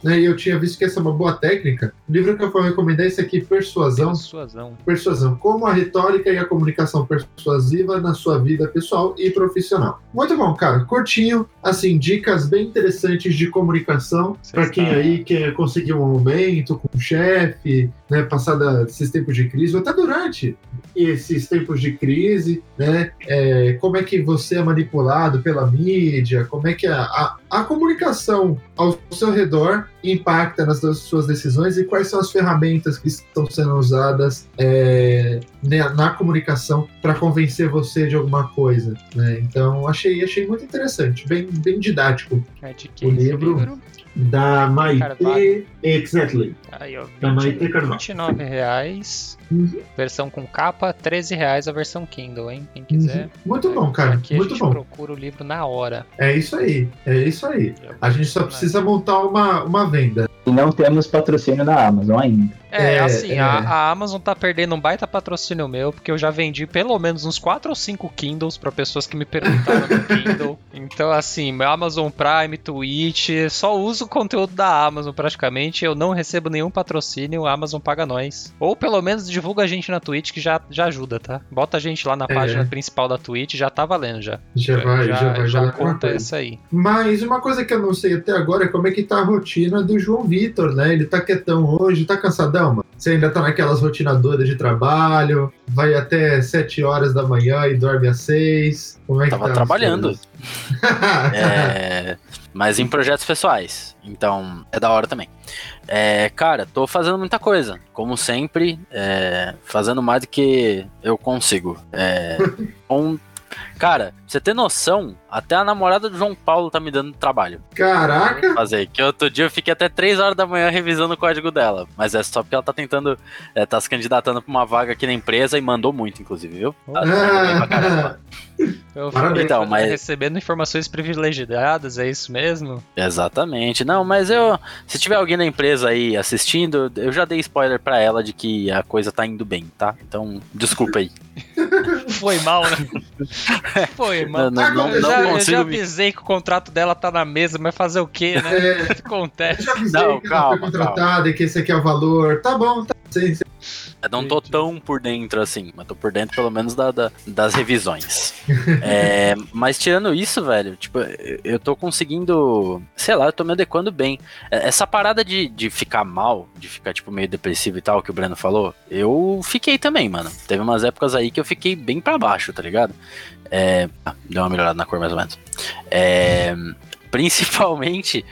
Speaker 5: Né? E eu tinha visto que essa é uma boa técnica. O livro que eu vou recomendar é esse aqui, Persuasão.
Speaker 4: Persuasão.
Speaker 5: Persuasão. Como a retórica e a comunicação persuasiva na sua vida pessoal e profissional. Muito bom, cara. Curtinho, assim, dicas bem interessantes de comunicação para quem aí quer conseguir um aumento com o chefe, né, passar da- desses tempos de crise, ou até durante esses tempos de crise, né, é, como é que você é manipulado pela mídia, como é que a, a, a comunicação ao seu redor impacta nas suas decisões e quais são as ferramentas que estão sendo usadas é, na comunicação para convencer você de alguma coisa. Né? Então, achei, achei muito interessante, bem, bem didático.
Speaker 4: É
Speaker 5: O
Speaker 4: esse
Speaker 5: livro? Da Maite. Exactly.
Speaker 4: Aí, ó,
Speaker 5: Da
Speaker 4: 20,
Speaker 5: Maite Carvalho.
Speaker 4: 29 reais.
Speaker 5: Uhum.
Speaker 4: Versão com capa, 13 reais a versão Kindle, hein? Quem quiser.
Speaker 5: Muito bom, cara.
Speaker 4: Aqui a
Speaker 5: Muito
Speaker 4: gente
Speaker 5: bom.
Speaker 4: procura o livro na hora.
Speaker 5: É isso aí. É isso aí. A gente só precisa montar uma, uma venda.
Speaker 3: E não temos patrocínio da Amazon ainda.
Speaker 4: É,
Speaker 5: É,
Speaker 4: assim,
Speaker 5: é.
Speaker 4: A, a Amazon tá perdendo um baita patrocínio meu, porque eu já vendi pelo menos uns 4 ou 5 Kindles pra pessoas que me perguntaram no Kindle. [laughs] Então, assim, meu Amazon Prime, Twitch, só uso o conteúdo da Amazon praticamente. Eu não recebo nenhum patrocínio, a Amazon paga nós. Ou pelo menos divulga a gente na Twitch, que já, já ajuda, tá? Bota a gente lá na
Speaker 5: É.
Speaker 4: página principal da Twitch, já tá valendo já.
Speaker 5: Já vai, já, vai
Speaker 4: já
Speaker 5: valer alguma
Speaker 4: conta
Speaker 5: coisa.
Speaker 4: isso aí.
Speaker 5: Mas uma coisa que eu não sei até agora é como é que tá a rotina do João Vitor, né? Ele tá quietão hoje, tá cansadão, Você ainda tá naquelas rotinadoras de trabalho, vai até 7 horas da manhã e dorme às 6. Como é que
Speaker 6: Tava
Speaker 5: tá?
Speaker 6: trabalhando. [laughs] É, mas em projetos pessoais. Então, é da hora também. É, cara, tô fazendo muita coisa. Como sempre, é, fazendo mais do que eu consigo. É, [laughs] com- cara, pra você ter noção, até a namorada do João Paulo tá me dando trabalho.
Speaker 5: Caraca!
Speaker 6: Fazer. Que outro dia eu fiquei até 3 horas da manhã revisando o código dela. Mas é só porque ela tá tentando. É, tá se candidatando pra uma vaga aqui na empresa e mandou muito, inclusive, viu? Tá caramba. [laughs]
Speaker 4: Eu
Speaker 5: Parabéns.
Speaker 4: fiquei
Speaker 6: Então, mas-
Speaker 4: recebendo informações privilegiadas, é isso mesmo?
Speaker 6: Exatamente. Não, mas eu. Se tiver alguém na empresa aí assistindo, eu já dei spoiler pra ela de que a coisa tá indo bem, tá? Então, desculpa aí. [laughs]
Speaker 4: Foi mal, né? [laughs] Foi mal.
Speaker 6: Não, não, não,
Speaker 4: eu,
Speaker 6: não
Speaker 4: já, eu
Speaker 6: consigo
Speaker 4: já avisei que o contrato dela tá na mesa, mas fazer o quê, né? [laughs]
Speaker 5: É,
Speaker 4: Acontece.
Speaker 5: já avisei
Speaker 6: Não,
Speaker 5: que ela
Speaker 6: calma,
Speaker 5: foi contratada e que esse aqui é o valor. Tá bom, tá. Sim, sim.
Speaker 6: Eu não tô tão por dentro assim, mas tô por dentro pelo menos da, da- das revisões. [laughs] É, mas tirando isso, velho, tipo, eu- eu tô conseguindo. Sei lá, eu tô me adequando bem. É, Essa parada de, de ficar mal, de ficar, tipo, meio depressivo e tal, que o Breno falou, eu fiquei também, mano. Teve umas épocas aí que eu fiquei bem pra baixo, tá ligado? É, ah, deu uma melhorada na cor mais ou menos. É, [laughs] principalmente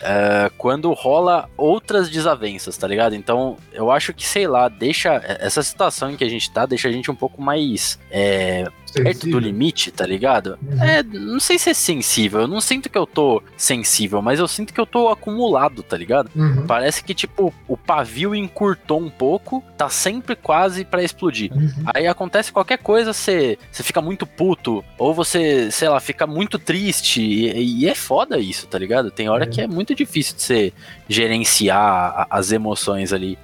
Speaker 6: é, quando rola outras desavenças, tá ligado? Então, eu acho que, sei lá, deixa. Essa situação em que a gente tá deixa a gente um pouco mais é, perto do limite, tá ligado?
Speaker 5: Uhum.
Speaker 6: É, não sei se é sensível, eu não sinto que eu tô sensível, mas eu sinto que eu tô acumulado, tá ligado?
Speaker 5: Uhum.
Speaker 6: Parece que, tipo, o pavio encurtou um pouco, tá sempre quase pra explodir.
Speaker 5: Uhum.
Speaker 6: Aí acontece qualquer coisa, você, você fica muito puto, ou você, sei lá, fica muito triste, e, e é foda isso, tá ligado? Tem hora
Speaker 5: É.
Speaker 6: que é muito difícil de você gerenciar a- as emoções ali.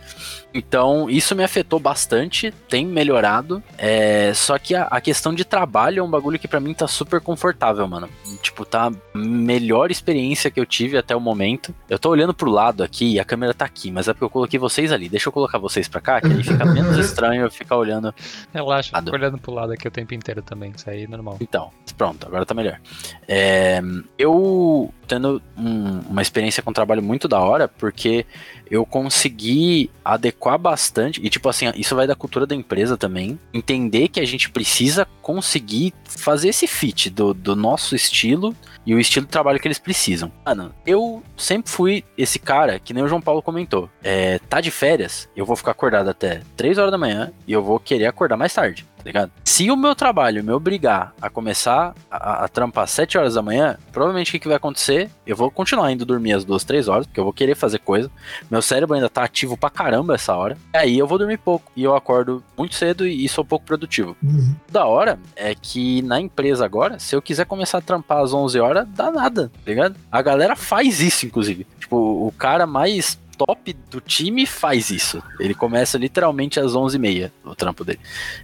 Speaker 6: Então, isso me afetou bastante, tem melhorado. É, só que a, a questão de trabalho é um bagulho que pra mim tá super confortável, mano. Tipo, tá a melhor experiência que eu tive até o momento. Eu tô olhando pro lado aqui e a câmera tá aqui, mas é porque eu coloquei vocês ali. Deixa eu colocar vocês pra cá, que aí fica menos [laughs] estranho eu ficar olhando.
Speaker 4: Relaxa,
Speaker 6: Nada.
Speaker 4: fico olhando pro lado aqui o tempo inteiro também. Isso aí é normal.
Speaker 6: Então, pronto, agora tá melhor. É, eu tendo um- uma experiência com trabalho muito da hora, porque eu consegui adequar bastante, e tipo assim, isso vai da cultura da empresa também, entender que a gente precisa conseguir fazer esse fit do, do nosso estilo e o estilo de trabalho que eles precisam. Mano, eu sempre fui esse cara, que nem o João Paulo comentou, é, tá de férias, eu vou ficar acordado até 3 horas da manhã e eu vou querer acordar mais tarde, tá ligado? Se o meu trabalho me obrigar a começar a, a trampar 7 horas da manhã, provavelmente o que, que vai acontecer? Eu vou continuar indo dormir às 2, 3 horas, porque eu vou querer fazer coisa. Meu cérebro ainda tá ativo pra caramba essa hora. E aí eu vou dormir pouco. E eu acordo muito cedo e, e sou pouco produtivo.
Speaker 5: Uhum.
Speaker 6: Da hora é que na empresa agora, se eu quiser começar a trampar às 11 horas, dá nada, tá ligado? A galera faz isso, inclusive. Tipo, o cara mais top do time faz isso. Ele começa literalmente às 11h30, o trampo dele.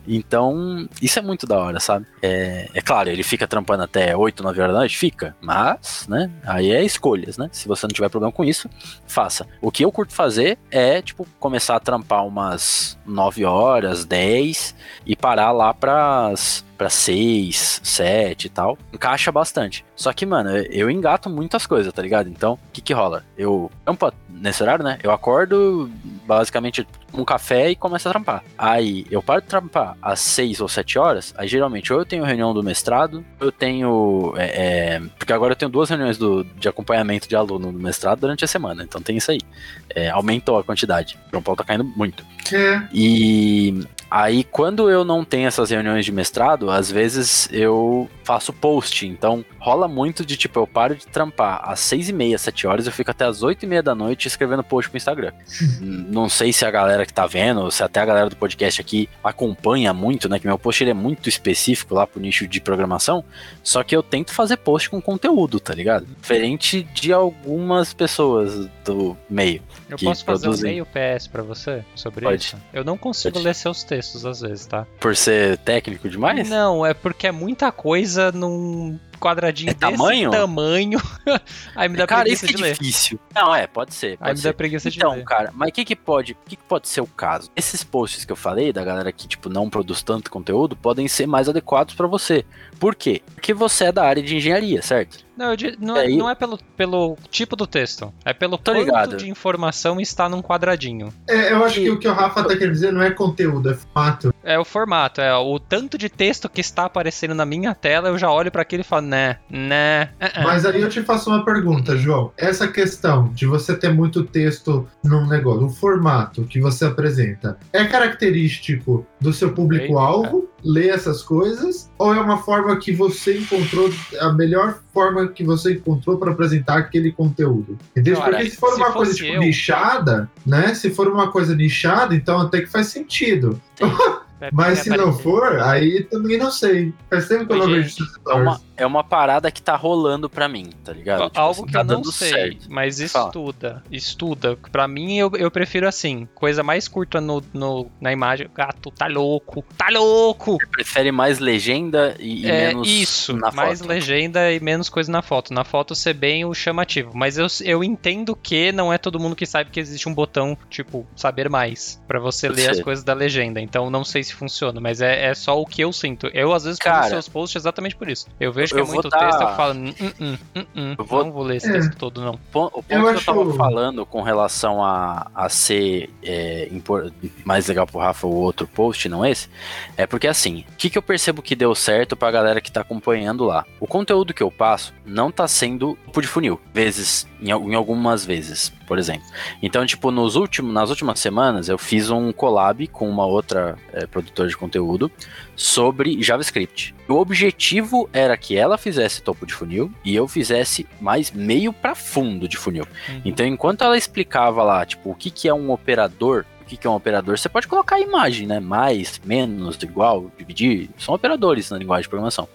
Speaker 6: Então, isso é muito da hora, sabe? É, é claro, ele fica trampando até 8, 9 horas da noite? Fica. Mas, né? Aí é escolhas, né? Se você não tiver problema com isso, faça. O que eu curto fazer é, tipo, começar a trampar umas 9 horas, 10 e parar lá pras pra 6, 7 e tal, encaixa bastante. Só que, mano, eu engato muitas coisas, tá ligado? Então, o que que rola? Eu trampo nesse horário, né? Eu acordo basicamente um café e começo a trampar. Aí eu paro de trampar às 6 ou 7 horas, aí geralmente ou eu tenho reunião do mestrado, eu tenho. é, é, porque agora eu tenho duas reuniões do, de acompanhamento de aluno do mestrado durante a semana, então tem isso aí. É, aumentou a quantidade. O João Paulo tá caindo muito.
Speaker 5: É,
Speaker 6: E aí, quando eu não tenho essas reuniões de mestrado, às vezes eu faço post. Então, rola muito de tipo, eu paro de trampar às seis e meia, sete horas, eu fico até às oito e meia da noite escrevendo post pro Instagram. Hum, não sei se a galera que tá vendo, se até a galera do podcast aqui acompanha muito, né? Que meu post ele é muito específico lá pro nicho de programação. Só que eu tento fazer post com conteúdo, tá ligado? Diferente de algumas pessoas do meio.
Speaker 4: Eu posso fazer um meio PS pra você sobre
Speaker 6: Pode.
Speaker 4: isso? Eu não consigo
Speaker 6: Pode.
Speaker 4: ler seus textos às vezes, tá?
Speaker 6: Por ser técnico demais?
Speaker 4: Não, é porque é muita coisa num quadradinho
Speaker 6: É
Speaker 4: desse
Speaker 6: tamanho?
Speaker 4: tamanho. [laughs] Aí me dá
Speaker 6: cara,
Speaker 4: preguiça
Speaker 6: isso que
Speaker 4: de
Speaker 6: é
Speaker 4: ler.
Speaker 6: difícil. Não, é, pode ser.
Speaker 4: Aí
Speaker 6: Pode
Speaker 4: me
Speaker 6: ser.
Speaker 4: dá preguiça de
Speaker 6: Então,
Speaker 4: ler.
Speaker 6: cara, mas o que que pode, o que que pode ser o caso? Esses posts que eu falei da galera que tipo não produz tanto conteúdo podem ser mais adequados pra você. Por quê? Porque você é da área de engenharia, certo?
Speaker 4: Não, eu di- não, é,
Speaker 6: Aí-
Speaker 4: não é pelo, pelo tipo do texto. É pelo
Speaker 6: Tô
Speaker 4: quanto
Speaker 6: ligado.
Speaker 4: de informação está num quadradinho.
Speaker 5: é, eu acho que o que o Rafa tá querendo dizer não é conteúdo, é formato.
Speaker 4: É o formato, é o tanto de texto que está aparecendo na minha tela, eu já olho pra aquilo e falo, né, né. uh -uh.
Speaker 5: Mas aí eu te faço uma pergunta, João. Essa questão de você ter muito texto num negócio, o formato que você apresenta, é característico do seu público-alvo ler essas coisas? Ou é uma forma que você encontrou, a melhor forma que você encontrou para apresentar aquele conteúdo? Entendeu?
Speaker 4: Cara,
Speaker 5: Porque se for
Speaker 4: se
Speaker 5: uma coisa tipo
Speaker 4: eu-
Speaker 5: nichada, né? Se for uma coisa nichada, então até que faz sentido.
Speaker 4: É, [laughs]
Speaker 5: Mas se não
Speaker 4: parece-
Speaker 5: for, aí também não sei. Faz tempo que eu não vejo esses
Speaker 6: É uma, é uma parada que tá rolando pra mim, tá ligado? Tipo
Speaker 4: Algo
Speaker 6: assim,
Speaker 4: que
Speaker 6: tá
Speaker 4: eu não sei,
Speaker 6: certo.
Speaker 4: mas
Speaker 6: Fala.
Speaker 4: estuda. Estuda. Pra mim, eu, eu prefiro assim. Coisa mais curta no, no- na imagem. Gato, tá louco. Tá louco!
Speaker 6: Prefere mais legenda e, e
Speaker 4: é
Speaker 6: menos
Speaker 4: isso.
Speaker 6: na
Speaker 4: mais
Speaker 6: foto.
Speaker 4: legenda e menos coisa na foto. Na foto ser bem o chamativo. Mas eu, eu entendo que não é todo mundo que sabe que existe um botão, tipo, saber mais. Pra você
Speaker 6: Pode
Speaker 4: ler as coisas da legenda. Então não sei se funciona, mas é, é só o que eu sinto. Eu, às vezes,
Speaker 6: Cara,
Speaker 4: faço seus posts exatamente por isso. Eu vejo que
Speaker 6: eu
Speaker 4: é muito
Speaker 6: dar-
Speaker 4: texto, eu falo, "Hum, hum, hum, hum, hum,
Speaker 6: Eu vou-
Speaker 4: não vou ler esse
Speaker 5: É.
Speaker 4: texto todo, não.
Speaker 6: o ponto
Speaker 5: Eu
Speaker 6: que
Speaker 5: acho-
Speaker 6: eu tava falando com relação a, a ser é, impor- mais legal pro Rafa o outro post, não esse, é porque assim, o que, que eu percebo que deu certo pra galera que tá acompanhando lá? O conteúdo que eu passo não tá sendo topo de funil, vezes, em, em algumas vezes, por exemplo. Então, tipo, nos últimos, nas últimas semanas eu fiz um collab com uma outra é, produtora de conteúdo sobre JavaScript. O objetivo era que ela fizesse topo de funil e eu fizesse mais meio pra fundo de funil.
Speaker 4: Uhum.
Speaker 6: Então, enquanto ela explicava lá, tipo, o que, que é um operador, o que, que é um operador, você pode colocar a imagem, né? Mais, menos, igual, dividir. São operadores na linguagem de programação.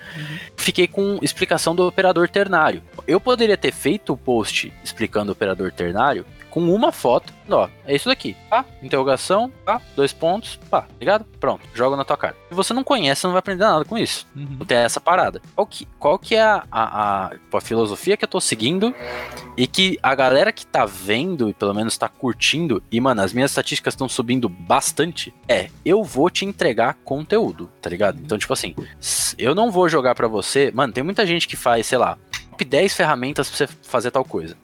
Speaker 6: Fiquei com explicação do operador ternário. Eu poderia ter feito o post explicando o operador ternário com uma foto. Ó, é isso daqui. Pá, interrogação, pá, dois pontos, pá, ligado? Pronto, joga na tua cara. Se você não conhece, você não vai aprender nada com isso.
Speaker 4: Uhum.
Speaker 6: Não tem essa parada. Qual que, qual que é a, a, a, filosofia que eu tô seguindo e que a galera que tá vendo e pelo menos tá curtindo, e mano, as minhas estatísticas estão subindo bastante, é, eu vou te entregar conteúdo, tá ligado? Então, tipo assim, eu não vou jogar pra você, mano, tem muita gente que faz, sei lá, top 10 ferramentas pra você fazer tal coisa.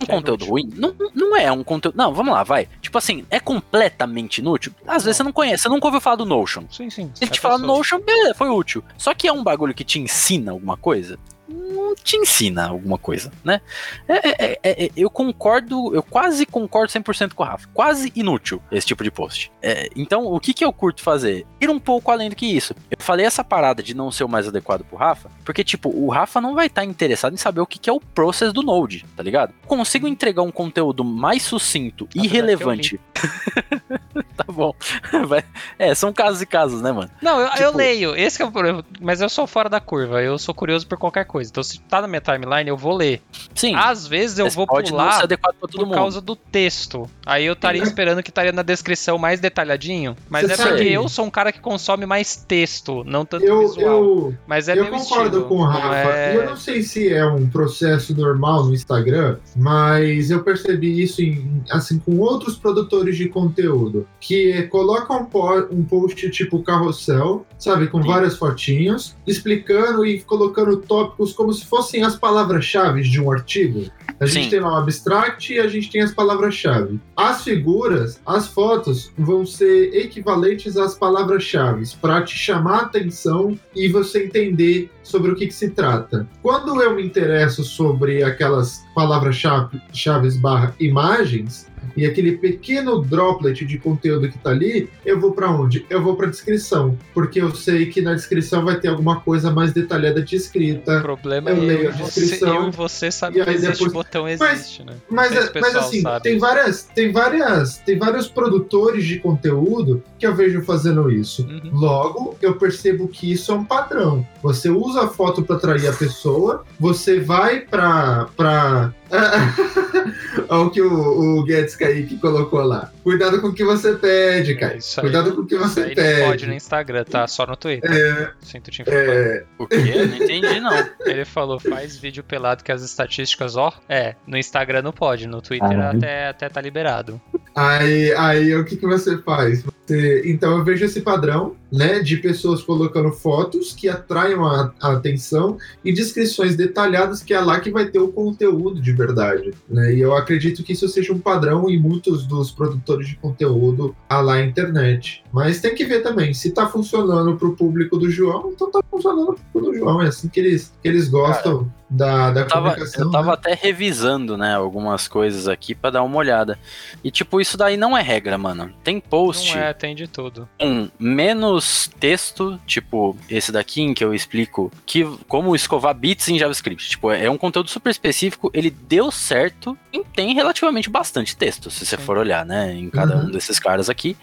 Speaker 6: Um
Speaker 4: É
Speaker 6: conteúdo
Speaker 4: inútil.
Speaker 6: ruim? Não, não é um conteúdo. Não, vamos lá, vai. Tipo assim, é completamente inútil? Às vezes você não conhece, você nunca ouviu falar do Notion.
Speaker 4: Sim, sim.
Speaker 6: Se a gente
Speaker 4: é
Speaker 6: falar
Speaker 4: pessoa.
Speaker 6: Notion, beleza, foi útil. Só que é um bagulho que te ensina alguma coisa? Não te ensina alguma coisa, né? É, é- é- é- eu concordo, eu quase concordo 100% com o Rafa. Quase inútil esse tipo de post. É, então, o que, que eu curto fazer? Ir um pouco além do que isso. Eu falei essa parada de não ser o mais adequado pro Rafa, porque, tipo, o Rafa não vai estar interessado em saber o que, que é o process do Node, tá ligado? Consigo entregar um conteúdo mais sucinto e
Speaker 4: eu
Speaker 6: relevante. [laughs] tá bom. É, são casos e casos, né, mano?
Speaker 4: Não, eu, eu
Speaker 6: Tipo-
Speaker 4: leio, esse é o problema. Mas eu sou fora da curva, eu sou curioso por qualquer coisa. Então, se tá na minha timeline, eu vou ler.
Speaker 6: Sim.
Speaker 4: Às vezes eu vou pular por
Speaker 6: mundo.
Speaker 4: causa do texto. Aí eu estaria esperando que estaria na descrição mais detalhadinho. Mas
Speaker 5: Você
Speaker 4: é porque
Speaker 5: sabe-
Speaker 4: eu sou um cara que consome mais texto, não tanto
Speaker 5: Eu,
Speaker 4: visual.
Speaker 5: eu,
Speaker 4: Mas é
Speaker 5: eu
Speaker 4: meu
Speaker 5: concordo
Speaker 4: estilo.
Speaker 5: com o Rafa.
Speaker 4: é-
Speaker 5: Eu não sei se é um processo normal no Instagram, mas eu percebi isso em, assim com outros produtores de conteúdo que colocam um, um post tipo carrossel, sabe, com
Speaker 6: Sim.
Speaker 5: várias fotinhos, explicando e colocando tópicos como se fossem as palavras-chave de um artigo. A gente
Speaker 6: Sim.
Speaker 5: tem lá o abstract e a gente tem as palavras-chave. As figuras, as fotos vão ser equivalentes às palavras-chave para te chamar a atenção e você entender sobre o que, que se trata. Quando eu me interesso sobre aquelas palavras-chave chaves barra imagens e aquele pequeno droplet de conteúdo que tá ali, eu vou para onde? Eu vou para descrição, porque eu sei que na descrição vai ter alguma coisa mais detalhada de
Speaker 4: O
Speaker 5: escrita.
Speaker 4: problema
Speaker 5: Eu
Speaker 4: é eu,
Speaker 5: leio a
Speaker 4: você,
Speaker 5: descrição,
Speaker 4: eu você sabe que existe
Speaker 5: depois-
Speaker 4: botão
Speaker 5: Mas-
Speaker 4: existe, né?
Speaker 5: Mas,
Speaker 4: o
Speaker 5: mas
Speaker 4: pessoal
Speaker 5: assim,
Speaker 4: sabe
Speaker 5: tem várias, tem várias, tem vários produtores de conteúdo que eu vejo fazendo isso.
Speaker 4: Uhum.
Speaker 5: Logo, eu percebo que isso é um padrão. Você usa a foto para atrair a pessoa, você vai para [laughs] o que o, o Guedes Kaique colocou lá. Cuidado com o que você pede,
Speaker 4: É,
Speaker 5: cara.
Speaker 4: isso aí
Speaker 5: Cuidado
Speaker 4: não-
Speaker 5: com o que você
Speaker 4: aí não pode no
Speaker 5: pede.
Speaker 4: Instagram, tá? Só no Twitter.
Speaker 5: É,
Speaker 4: Sinto te informar.
Speaker 5: é,
Speaker 6: O quê? Não entendi, não.
Speaker 4: Ele falou, faz vídeo pelado que as estatísticas, ó. É, no Instagram não pode, no Twitter
Speaker 3: Caralho.
Speaker 4: até, até tá liberado.
Speaker 5: Aí, aí o que, que você faz? Você- então eu vejo esse padrão, né, de pessoas colocando fotos que atraiam a, a atenção e descrições detalhadas que é lá que vai ter o conteúdo de verdade, né? E eu acredito que isso seja um padrão em muitos dos produtores de conteúdo a lá internet. Mas tem que ver também se tá funcionando pro público do João, então tá funcionando pro público do João, é assim que eles que eles gostam da, da
Speaker 6: Eu tava,
Speaker 5: comunicação.
Speaker 6: eu tava
Speaker 5: né?
Speaker 6: até revisando, né, algumas coisas aqui pra dar uma olhada. E, tipo, isso daí não é regra, mano. Tem post
Speaker 4: Não é, tem de tudo.
Speaker 6: com menos texto, tipo esse daqui em que eu explico que, como escovar bits em JavaScript. Tipo, é um conteúdo super específico, ele deu certo e tem relativamente bastante texto, se você
Speaker 4: Sim.
Speaker 6: for olhar, né, em cada
Speaker 5: Uhum.
Speaker 6: um desses caras aqui.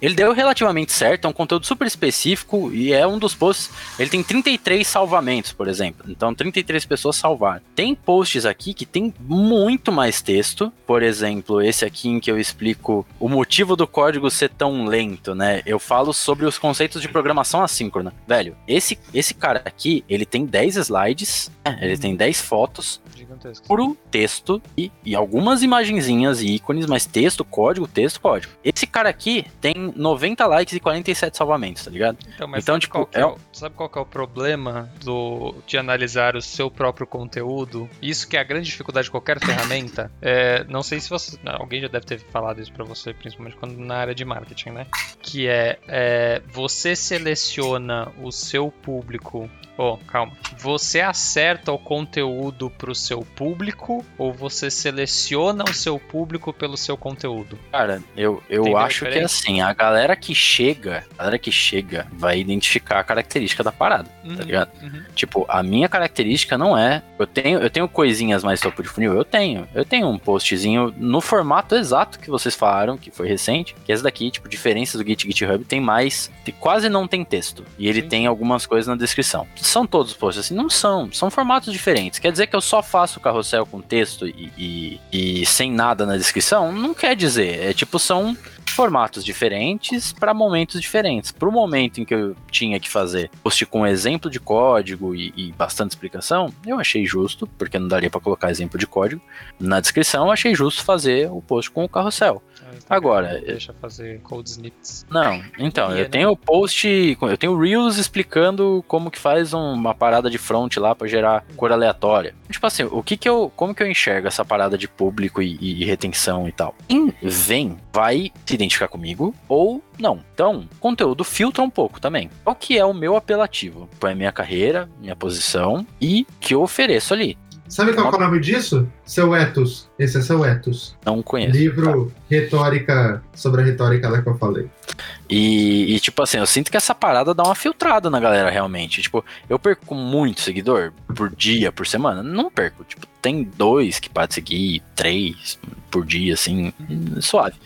Speaker 6: Ele deu relativamente certo, é um conteúdo super específico e é um dos posts. Ele tem 33 salvamentos, por exemplo. Então, 33 pessoas salvaram. Tem posts aqui que tem muito mais texto. Por exemplo, esse aqui em que eu explico o motivo do código ser tão lento, né? Eu falo sobre os conceitos de programação assíncrona. Velho, esse, esse cara aqui, ele tem 10 slides, né? ele tem 10 fotos,
Speaker 4: Gigantesco.
Speaker 6: puro texto e, e algumas imagenzinhas e ícones, mas texto, código, texto, código. Esse cara aqui tem 90 likes e 47 salvamentos, tá ligado?
Speaker 4: Então, mas
Speaker 6: Então,
Speaker 4: sabe,
Speaker 6: tipo,
Speaker 4: qual que é
Speaker 6: é
Speaker 4: o, sabe qual que é o problema do, de analisar o seu próprio conteúdo? Isso que é a grande dificuldade de qualquer ferramenta. [laughs] É, não sei se você. não, alguém já deve ter falado isso pra você, principalmente quando na área de marketing, né? Que é, é você seleciona o seu público. Oh, calma. Você acerta o conteúdo pro seu público ou você seleciona o seu público pelo seu conteúdo?
Speaker 6: Cara, eu, eu
Speaker 4: Entendeu
Speaker 6: acho que
Speaker 4: diferença?
Speaker 6: assim, a galera que chega, a galera que chega vai identificar a característica da parada, tá
Speaker 4: Uhum,
Speaker 6: ligado?
Speaker 4: uhum.
Speaker 6: Tipo, a minha característica não é. Eu tenho, eu tenho coisinhas mais topo de funil, eu tenho. Eu tenho um postzinho no formato exato que vocês falaram, que foi recente, que é esse daqui, tipo, diferenças do Git GitHub, tem mais. quase não tem texto. E ele
Speaker 4: Sim.
Speaker 6: tem algumas coisas na descrição. São todos posts assim? Não são. São formatos diferentes. Quer dizer que eu só faço carrossel com texto e, e, e sem nada na descrição? Não quer dizer. É tipo, são formatos diferentes para momentos diferentes. Para o momento em que eu tinha que fazer post com exemplo de código e, e bastante explicação, eu achei justo, porque não daria para colocar exemplo de código na descrição, eu achei justo fazer o post com o carrossel.
Speaker 4: Ah, Instagram
Speaker 6: Agora,
Speaker 4: Deixa fazer code snippets.
Speaker 6: Não, então, eu tenho post, eu tenho Reels explicando como que faz um- uma parada de front lá para gerar cor aleatória. Tipo assim, o que que eu, como que eu enxergo essa parada de público e, e retenção e tal? Quem vem vai se identificar comigo ou não. Então, conteúdo filtra um pouco também. Qual que é o meu apelativo? Qual é a minha carreira, minha posição e que eu ofereço ali?
Speaker 5: Sabe qual é o nome disso? Seu Etos. Esse é seu Etos.
Speaker 6: Não conheço.
Speaker 5: Livro retórica sobre a retórica lá que eu falei.
Speaker 6: E, e, tipo assim, eu sinto que essa parada dá uma filtrada na galera realmente. Tipo, eu perco muito seguidor por dia, por semana? Não perco. Tipo, tem dois que pode seguir, três por dia, assim, suave.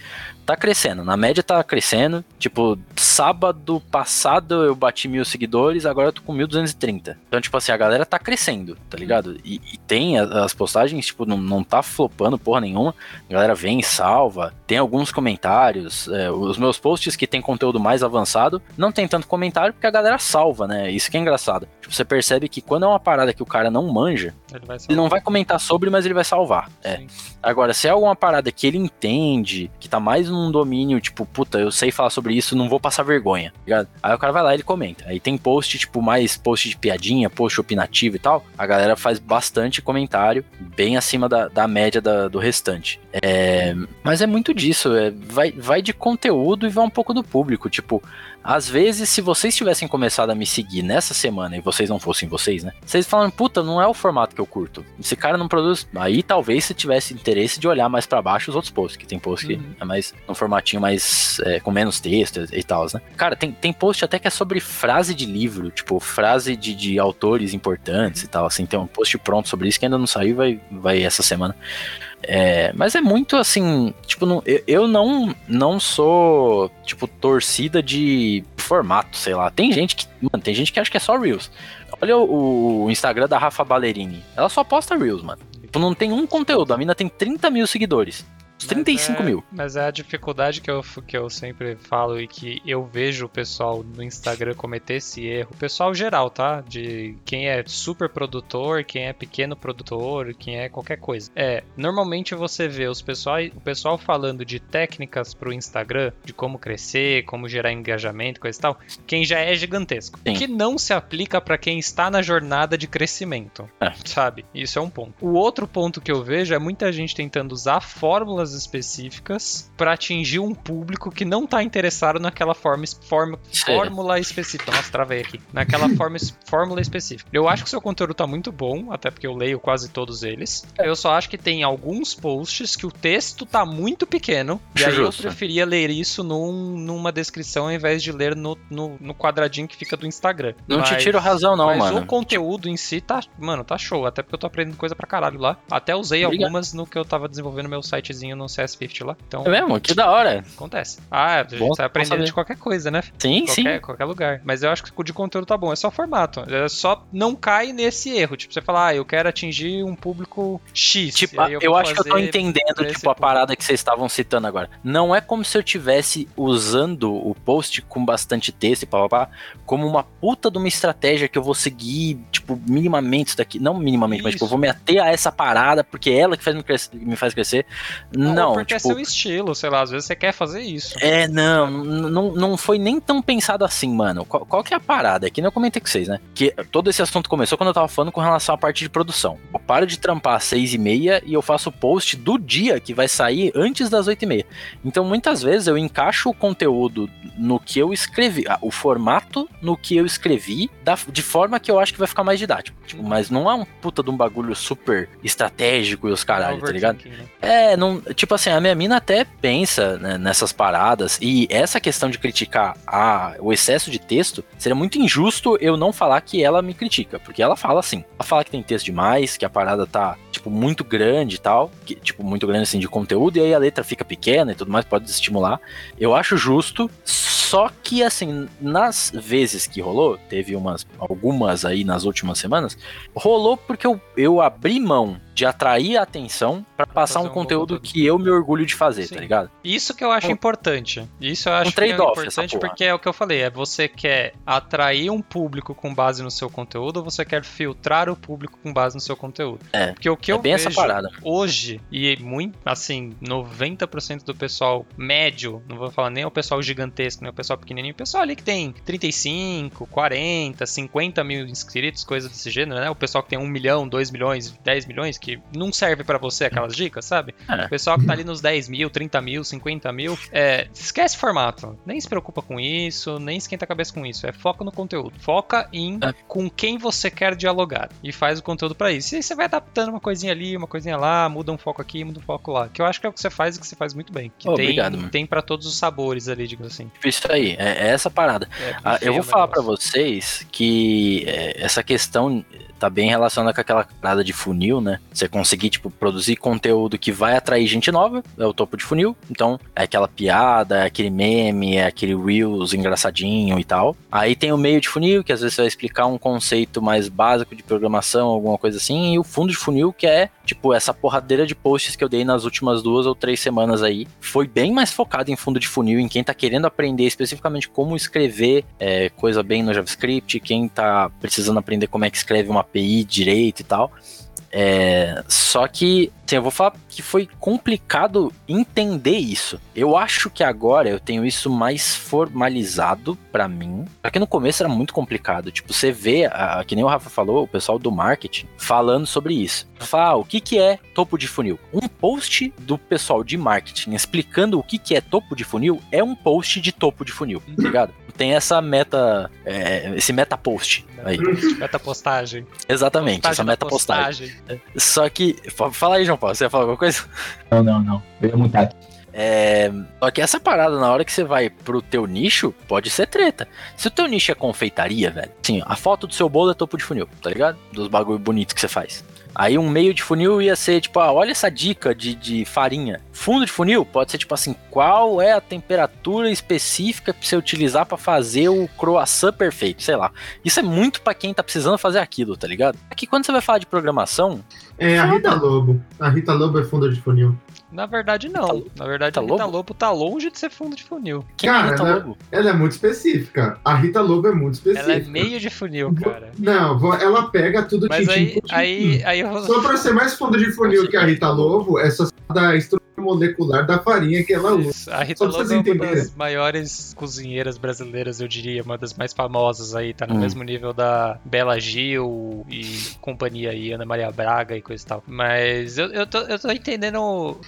Speaker 6: Tá crescendo, na média tá crescendo. Tipo, sábado passado eu bati mil seguidores, agora eu tô com 1230. Então, tipo assim, a galera tá crescendo, tá ligado? E, e tem as postagens, tipo, não, não tá flopando porra nenhuma. A galera vem, salva, tem alguns comentários. é, os meus posts que tem conteúdo mais avançado não tem tanto comentário porque a galera salva, né? Isso que é engraçado. Tipo, você percebe que quando é uma parada que o cara não manja,
Speaker 4: Ele
Speaker 6: ele não vai comentar sobre, mas ele vai salvar. É. Agora, se é alguma uma parada que ele entende, que tá mais num domínio, tipo, puta, eu sei falar sobre isso, não vou passar vergonha, tá ligado? Aí o cara vai lá e ele comenta. Aí tem post, tipo, mais post de piadinha, post opinativo e tal. A galera faz bastante comentário, bem acima da, da média da- do restante. É, mas é muito disso, é, vai, vai de conteúdo e vai um pouco do público. Tipo, às vezes, se vocês tivessem começado a me seguir nessa semana e vocês não fossem vocês, né? Vocês falam, puta, não é o formato que eu curto. Esse cara não produz. Aí talvez você tivesse interesse de olhar mais pra baixo os outros posts, que tem post que
Speaker 4: Uhum.
Speaker 6: é mais um formatinho mais é, com menos texto e tal, né? Cara, tem, tem post até que é sobre frase de livro, tipo, frase de, de autores importantes e tal, assim. Tem um post pronto sobre isso que ainda não saiu, vai, vai essa semana. É, mas é muito assim, tipo, não- eu, eu não não sou, tipo, torcida de formato, sei lá. Tem gente que, mano, tem gente que acha que é só Reels. Olha o, o Instagram da Rafa Ballerini. Ela só posta Reels, mano. Tipo, não tem um conteúdo. A mina tem 30 mil seguidores. Uns 35
Speaker 4: Mas é-
Speaker 6: mil.
Speaker 4: Mas é a dificuldade que eu, que eu sempre falo e que eu vejo o pessoal no Instagram cometer esse erro. O pessoal geral, tá? De quem é super produtor, quem é pequeno produtor, quem é qualquer coisa. É, normalmente você vê os pessoal, o pessoal falando de técnicas pro Instagram, de como crescer, como gerar engajamento, coisa e tal, quem já é gigantesco.
Speaker 6: Sim.
Speaker 4: Que não se aplica pra quem está na jornada de crescimento.
Speaker 6: É.
Speaker 4: Sabe? Isso é um ponto. O outro ponto que eu vejo é muita gente tentando usar fórmulas específicas pra atingir um público que não tá interessado naquela forma, forma fórmula específica. Nossa, travei aqui. Naquela [laughs] forma, fórmula específica. Eu acho que o seu conteúdo tá muito bom, até porque eu leio quase todos eles. Eu só acho que tem alguns posts que o texto tá muito pequeno. E aí eu preferia ler isso num- numa descrição ao invés de ler no, no, no quadradinho que fica do Instagram.
Speaker 6: Não te
Speaker 4: Mas-
Speaker 6: tiro razão, não,
Speaker 4: mas
Speaker 6: mano.
Speaker 4: o conteúdo em si tá, mano, tá show. Até porque eu tô aprendendo coisa pra caralho lá. Até usei
Speaker 6: Obrigado.
Speaker 4: algumas no que eu tava desenvolvendo meu sitezinho no CS50 lá. Então,
Speaker 6: É mesmo? Que da hora.
Speaker 4: acontece. Ah, a gente
Speaker 6: Bom-
Speaker 4: tá aprendendo de qualquer coisa, né?
Speaker 6: Sim, sim.
Speaker 4: Qualquer, qualquer lugar. Mas eu acho que o de conteúdo tá bom. É só formato. É só não cai nesse erro. Tipo, você falar, ah, eu quero atingir um público X.
Speaker 6: Tipo,
Speaker 4: e aí
Speaker 6: eu, acho que eu tô entendendo, tipo, a parada que vocês estavam citando agora. Não é como se eu tivesse usando o post com bastante texto e papapá, como uma puta de uma estratégia que eu vou seguir, tipo, minimamente isso daqui. Não minimamente, mas tipo, eu vou me ater a essa parada, porque é ela que faz me, cres- me faz crescer. Não,
Speaker 4: porque é
Speaker 6: tipo.
Speaker 4: seu estilo, sei lá. Às vezes você quer fazer isso.
Speaker 6: É, não, não, não foi nem tão pensado assim, mano. Qual, qual que é a parada? É que nem eu comentei com vocês, né? Que todo esse assunto começou quando eu tava falando com relação à parte de produção. Paro de trampar às seis e meia e eu faço o post do dia que vai sair antes das oito e meia. Então, muitas vezes eu encaixo o conteúdo no que eu escrevi, ah, o formato no que eu escrevi, da- de forma que eu acho que vai ficar mais didático. Tipo, mas não é um puta de um bagulho super estratégico e os caralho, tá ligado?
Speaker 4: Né?
Speaker 6: É, não, tipo assim, a minha mina até pensa né, nessas paradas e essa questão de criticar a, o excesso de texto, seria muito injusto eu não falar que ela me critica, porque ela fala assim, ela fala que tem texto demais, que a parada tá, tipo, muito grande e tal, que, tipo, muito grande assim de conteúdo, e aí a letra fica pequena e tudo mais, pode desestimular. Eu acho justo, só que assim, nas vezes que rolou, teve umas, algumas aí nas últimas semanas, rolou porque eu, eu abri mão de atrair a atenção pra passar um
Speaker 4: um
Speaker 6: conteúdo que eu me orgulho de fazer,
Speaker 4: Sim.
Speaker 6: tá ligado?
Speaker 4: Isso que eu acho
Speaker 6: Um-
Speaker 4: importante. Isso eu acho que é
Speaker 6: trade-off, essa
Speaker 4: importante porque é o que eu falei, é você quer atrair um público com base no seu conteúdo ou você quer filtrar o público com base no seu conteúdo?
Speaker 6: É,
Speaker 4: Porque o que
Speaker 6: é
Speaker 4: eu
Speaker 6: bem essa
Speaker 4: vejo
Speaker 6: parada.
Speaker 4: hoje e muito assim, 90% do pessoal médio, não vou falar nem o pessoal gigantesco, nem o pessoal pequenininho, o pessoal ali que tem 35, 40, 50 mil inscritos, coisa desse gênero, né? O pessoal que tem 1 milhão, 2 milhões, 10 milhões, que não serve pra você aquelas dicas, sabe?
Speaker 6: É.
Speaker 4: O pessoal que tá ali nos 10 mil, 30 mil, 50 mil, é, esquece formato. Nem se preocupa com isso, nem esquenta a cabeça com isso. É foca no conteúdo. Foca em
Speaker 6: É.
Speaker 4: com quem você quer dialogar. E faz o conteúdo pra isso. E aí você vai adaptando uma coisinha ali, uma coisinha lá, muda um foco aqui, muda um foco lá. Que eu acho que é o que você faz e que você faz muito bem. Que
Speaker 6: Oh,
Speaker 4: tem,
Speaker 6: obrigado, mano.
Speaker 4: tem para todos os sabores ali, digamos assim.
Speaker 6: Isso aí, é, é essa parada.
Speaker 4: É,
Speaker 6: Ah, eu vou
Speaker 4: o
Speaker 6: falar pra
Speaker 4: negócio.
Speaker 6: vocês que é, essa questão tá bem relacionada com aquela parada de funil, né? Você conseguir, tipo, produzir conteúdo que vai atrair gente nova, é o topo de funil. Então, é aquela piada, é aquele meme, é aquele Reels engraçadinho e tal. Aí tem o meio de funil, que às vezes você vai explicar um conceito mais básico de programação, alguma coisa assim. E o fundo de funil, que é, tipo, essa porradeira de posts que eu dei nas últimas duas ou três semanas aí. Foi bem mais focado em fundo de funil, em quem tá querendo aprender especificamente como escrever é, coisa bem no JavaScript, quem tá precisando aprender como é que escreve uma API direito e tal. É, só que, assim, eu vou falar que foi complicado entender isso. Eu acho que agora eu tenho isso mais formalizado pra mim. Porque no começo era muito complicado. Tipo, você vê, a, que nem o Rafa falou, o pessoal do marketing falando sobre isso. Fala, ah, o que, que é topo de funil? Um post do pessoal de marketing explicando o que, que é topo de funil é um post de topo de funil, tá ligado? [laughs] Tem essa meta, é, esse meta post aí.
Speaker 4: Meta postagem.
Speaker 6: Exatamente, essa meta postagem. Só que, fala aí, João Paulo, você ia falar alguma coisa?
Speaker 3: Não, não, não. Eu ia mutar.
Speaker 6: É, só que essa parada, na hora que você vai pro teu nicho, pode ser treta. Se o teu nicho é confeitaria, velho, sim, a foto do seu bolo é topo de funil, tá ligado? Dos bagulho bonitos que você faz. Aí um meio de funil ia ser tipo, ah, olha essa dica de, de farinha. Fundo de funil pode ser tipo assim, qual é a temperatura específica pra você utilizar para fazer o croissant perfeito, sei lá. Isso é muito para quem tá precisando fazer aquilo, tá ligado? Aqui quando você vai falar de programação,
Speaker 5: É a Rita Lobo. A Rita Lobo é funda de funil.
Speaker 4: Na verdade, não. Na verdade,
Speaker 6: Rita
Speaker 4: a Rita
Speaker 6: Lobo?
Speaker 4: Lobo tá longe de ser fundo de funil.
Speaker 6: quem
Speaker 5: Cara,
Speaker 6: é Rita
Speaker 5: né?
Speaker 6: Lobo?
Speaker 5: Ela é muito específica. A Rita Lobo é muito específica.
Speaker 4: Ela é meio de funil, cara.
Speaker 5: Não, ela pega tudo
Speaker 4: Mas
Speaker 5: tintim
Speaker 4: aí,
Speaker 5: por tintim.
Speaker 4: aí, aí eu
Speaker 5: Só pra ser mais funda de funil que a Rita Lobo, é só da estrutura molecular da farinha que ela usa.
Speaker 4: Isso, A Rita Lobo é uma das maiores cozinheiras brasileiras, eu diria, uma das mais famosas aí, tá no
Speaker 6: Hum.
Speaker 4: mesmo nível da Bela Gil e companhia aí, Ana Maria Braga e coisa e tal. Mas eu, eu, tô, eu tô entendendo.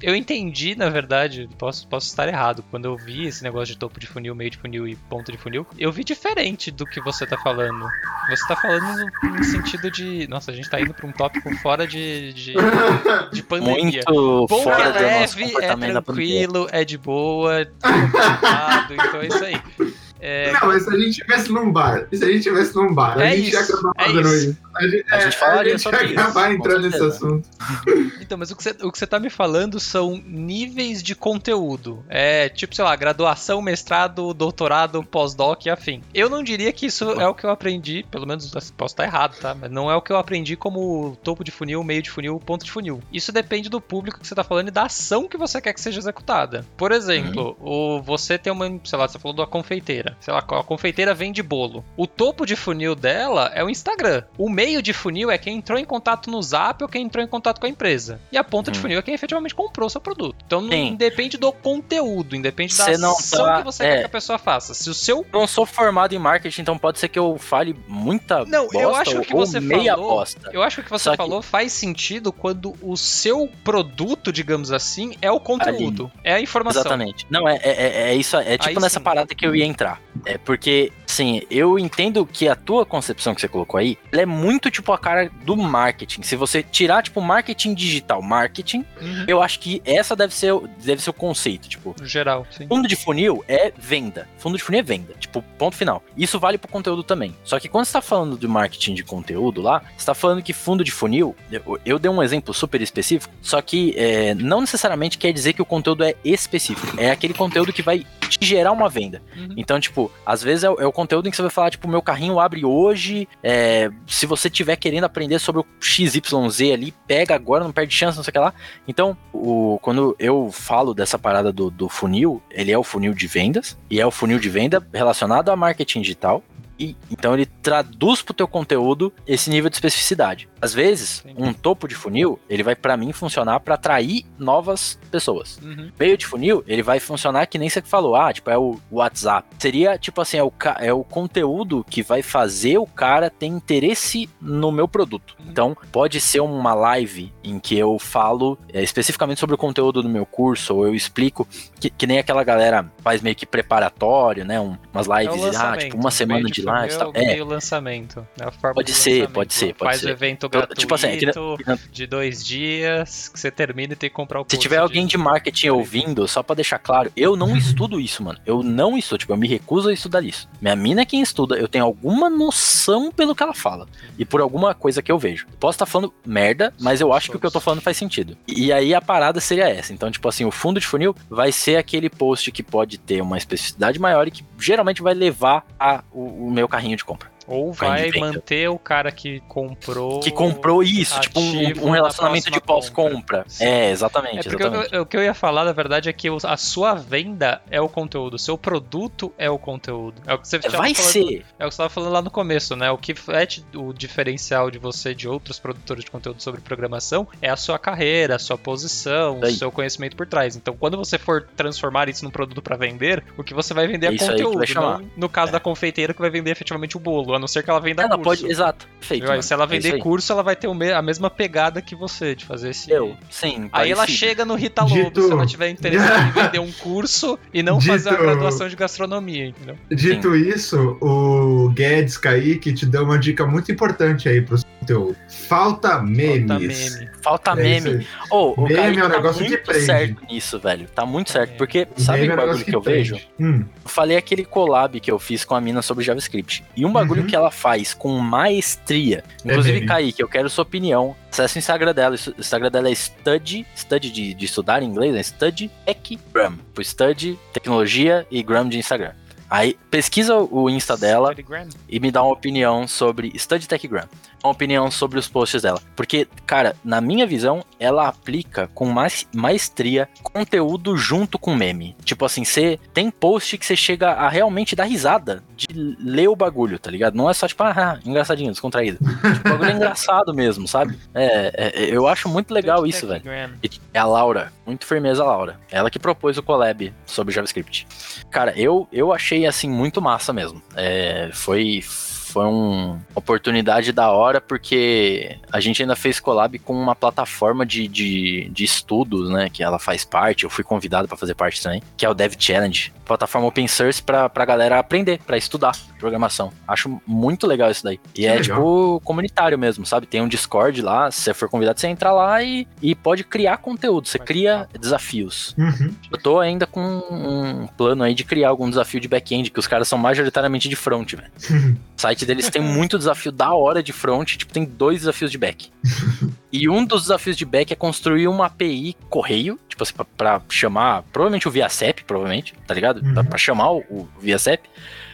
Speaker 4: Eu entendi, na verdade, posso, posso estar errado. Quando eu vi esse negócio de topo de funil, meio de funil e ponto de funil, eu vi diferente do que você tá falando. Você tá falando no, no sentido de. Nossa, a gente tá indo pra um tópico fora de, de, de [laughs] pandemia.
Speaker 6: Muito
Speaker 4: Bom
Speaker 6: fora
Speaker 4: leve, é
Speaker 6: pandemia.
Speaker 4: tranquilo, é de boa, [laughs] é complicado, então é isso aí. É,
Speaker 5: Não, mas se a gente tivesse num bar, se a gente tivesse num bar, a
Speaker 4: É
Speaker 5: gente ia
Speaker 4: isso,
Speaker 5: acabar
Speaker 4: é
Speaker 5: fazendo
Speaker 4: isso.
Speaker 5: isso. A gente,
Speaker 6: A
Speaker 5: é,
Speaker 6: gente falaria
Speaker 5: a gente
Speaker 6: sobre isso,
Speaker 5: acabar
Speaker 6: com
Speaker 5: entrando nesse assunto. [laughs]
Speaker 4: Então, mas o que, você, o que você tá me falando são níveis de conteúdo. É tipo, sei lá, graduação, mestrado, doutorado, pós-doc e afim. Eu não diria que isso é o que eu aprendi, pelo menos posso estar errado, tá? Mas não é o que eu aprendi como topo de funil, meio de funil, ponto de funil. Isso depende do público que você tá falando e da ação que você quer que seja executada. Por exemplo, o, você tem uma, sei lá, você falou da confeiteira. Sei lá, a confeiteira vende bolo. O topo de funil dela é o Instagram. O meio de funil é quem entrou em contato no Zap ou quem entrou em contato com a empresa. E a ponta de
Speaker 6: Hum.
Speaker 4: funil é quem efetivamente comprou o seu produto. Então não independe do conteúdo, independe da
Speaker 6: não
Speaker 4: ação
Speaker 6: tá-
Speaker 4: que você
Speaker 6: é.
Speaker 4: quer que a pessoa faça. Se o seu
Speaker 6: não sou formado em marketing, então pode ser que eu fale muita
Speaker 4: Não,
Speaker 6: bosta
Speaker 4: eu acho que você
Speaker 6: meia
Speaker 4: falou-
Speaker 6: bosta.
Speaker 4: Eu acho que o que você
Speaker 6: Só que-
Speaker 4: falou faz sentido quando o seu produto, digamos assim, é o conteúdo, é a informação.
Speaker 6: Exatamente. Não, é, é, é- é isso. É tipo
Speaker 4: Aí
Speaker 6: nessa
Speaker 4: sim.
Speaker 6: parada que eu ia entrar. É porque, assim, eu entendo que a tua concepção que você colocou aí, ela é muito tipo a cara do marketing. Se você tirar, tipo, marketing digital, marketing,
Speaker 4: Uhum.
Speaker 6: eu acho que essa deve ser, o- deve ser o conceito. Tipo,
Speaker 4: No geral, sim.
Speaker 6: Fundo de funil é venda. Fundo de funil é venda. Tipo, ponto final. Isso vale pro conteúdo também. Só que quando você tá falando de marketing de conteúdo lá, você tá falando que fundo de funil, eu, eu dei um exemplo super específico, só que é, não necessariamente quer dizer que o conteúdo é específico. É aquele conteúdo que vai te gerar uma venda.
Speaker 4: Uhum.
Speaker 6: Então, tipo, às vezes é, o- é o conteúdo em que você vai falar, tipo, meu carrinho abre hoje. é, se você tiver querendo aprender sobre o XYZ ali, pega agora, não perde chance, não sei o que lá. Então, o, quando eu falo dessa parada do, do funil, ele é o funil de vendas, e é o funil de venda relacionado a marketing digital. E, então ele traduz pro teu conteúdo esse nível de especificidade. Às vezes,
Speaker 4: Sim.
Speaker 6: um topo de funil, ele vai pra mim funcionar pra atrair novas pessoas.
Speaker 4: Uhum.
Speaker 6: Meio de funil, ele vai funcionar que nem você falou, ah, tipo, é o WhatsApp. Seria, tipo assim, é o, é o conteúdo que vai fazer o cara ter interesse no meu produto. Então, pode ser uma live em que eu falo é, especificamente sobre o conteúdo do meu curso, ou eu explico, que, que nem aquela galera faz meio que preparatório, né? um- umas
Speaker 4: É
Speaker 6: lives, ah,
Speaker 4: lançamento.
Speaker 6: tipo, uma semana
Speaker 4: Meio
Speaker 6: de e
Speaker 4: é
Speaker 6: tal.
Speaker 4: o
Speaker 6: É,
Speaker 4: meio lançamento. É
Speaker 6: Pode
Speaker 4: de
Speaker 6: ser,
Speaker 4: lançamento.
Speaker 6: pode ser, pode
Speaker 4: Faz
Speaker 6: ser.
Speaker 4: o evento gratuito
Speaker 6: tipo assim, aquele-
Speaker 4: de dois dias, que você termina e tem que comprar o
Speaker 6: Se tiver alguém de marketing ouvindo, só pra deixar claro, eu não [laughs] estudo isso, mano. Eu não estudo, tipo, eu me recuso a estudar isso. Minha mina é quem estuda, eu tenho alguma noção pelo que ela fala e por alguma coisa que eu vejo. Posso estar falando merda, mas eu acho que o que eu tô falando faz sentido. E aí a parada seria essa. Então, tipo assim, o fundo de funil vai ser aquele post que pode ter uma especificidade maior e que geralmente vai levar a, o, o meu carrinho de compra.
Speaker 4: Ou vai manter o cara que comprou.
Speaker 6: Que comprou isso, tipo um, um relacionamento
Speaker 4: na
Speaker 6: de pós-compra. É, exatamente,
Speaker 4: É porque
Speaker 6: exatamente.
Speaker 4: eu- o que eu ia falar, na verdade, é que a sua venda é o conteúdo, o seu produto é o conteúdo. É o que você tava
Speaker 6: Vai
Speaker 4: falando-
Speaker 6: ser.
Speaker 4: É o que você estava falando lá no começo, né? O que é o diferencial de você de outros produtores de conteúdo sobre programação é a sua carreira, a sua posição, o seu conhecimento por trás. Então, quando você for transformar isso num produto para vender, o que você vai vender é,
Speaker 6: É
Speaker 4: conteúdo. não, no caso da confeiteira, que vai vender efetivamente o bolo, a não ser que ela venda
Speaker 6: Ela
Speaker 4: curso.
Speaker 6: pode. Exato. Perfeito.
Speaker 4: Aí,
Speaker 6: mano.
Speaker 4: se ela
Speaker 6: É
Speaker 4: vender
Speaker 6: aí.
Speaker 4: curso, ela vai ter o me- a mesma pegada que você, de fazer esse.
Speaker 6: Eu, sim.
Speaker 4: Aí ela chega no Rita Lobo,
Speaker 5: Dito-
Speaker 4: se ela tiver interessado em [laughs] vender um curso e não fazer a
Speaker 5: Dito-
Speaker 4: graduação de gastronomia, entendeu?
Speaker 5: Dito isso, o Guedes Kaique te deu uma dica muito importante aí pro Falta memes.
Speaker 4: Falta meme.
Speaker 6: Falta
Speaker 5: É
Speaker 6: meme.
Speaker 5: isso aí.
Speaker 6: Ô, o
Speaker 5: Meme
Speaker 6: Kaique
Speaker 5: é um
Speaker 6: tá
Speaker 5: negócio que
Speaker 6: muito
Speaker 5: prende.
Speaker 6: certo nisso, velho. Tá muito certo.
Speaker 4: É.
Speaker 6: Porque, sabe
Speaker 5: Meme
Speaker 6: o
Speaker 5: é um
Speaker 6: bagulho
Speaker 5: negócio
Speaker 6: que, eu
Speaker 5: prende.
Speaker 6: vejo?
Speaker 5: Hum.
Speaker 6: Eu falei aquele collab que eu fiz com a mina sobre JavaScript. E um bagulho
Speaker 5: Uhum.
Speaker 6: que ela faz com maestria. Inclusive,
Speaker 5: meme.
Speaker 6: Kaique, eu quero sua opinião. Acesse o Instagram dela. O Instagram dela é Study, Study de, de estudar em inglês, é Study Tech Gram. Por Study, tecnologia e Gram de Instagram. Aí, pesquisa o Insta dela e me dá uma opinião sobre Study Techgram. Uma opinião sobre os posts dela. Porque, cara, na minha visão, ela aplica com mais maestria conteúdo junto com meme. Tipo assim, você tem post que você chega a realmente dar risada de ler o bagulho, tá ligado? Não é só tipo, ah, engraçadinho, descontraído. tipo, o bagulho é engraçado [laughs] mesmo, sabe? É, é, eu acho muito legal isso, velho. E É a Laura, muito firmeza a Laura. Ela que propôs o collab sobre JavaScript. Cara, eu, eu achei assim muito massa mesmo. É, foi foi uma oportunidade da hora porque a gente ainda fez collab com uma plataforma de, de, de estudos, né? Que ela faz parte. Eu fui convidado para fazer parte também, que é o Dev Challenge, plataforma open source pra, pra galera aprender, pra estudar programação. Acho muito legal isso daí. E
Speaker 5: Que
Speaker 6: é
Speaker 5: legal.
Speaker 6: tipo comunitário mesmo, sabe? Tem um Discord lá, se você for convidado, você entra lá e, e pode criar conteúdo. Você cria desafios.
Speaker 5: Uhum.
Speaker 6: Eu tô ainda com um plano aí de criar algum desafio de back-end, que os caras são majoritariamente de front, velho. O [laughs] site deles tem muito desafio da hora de front, tipo, tem dois desafios de back. [laughs] E um dos desafios de back é construir uma API correio, tipo assim, pra, pra chamar, provavelmente o ViaCep, provavelmente, tá ligado?
Speaker 5: Uhum.
Speaker 6: Pra, pra chamar o, o ViaCep.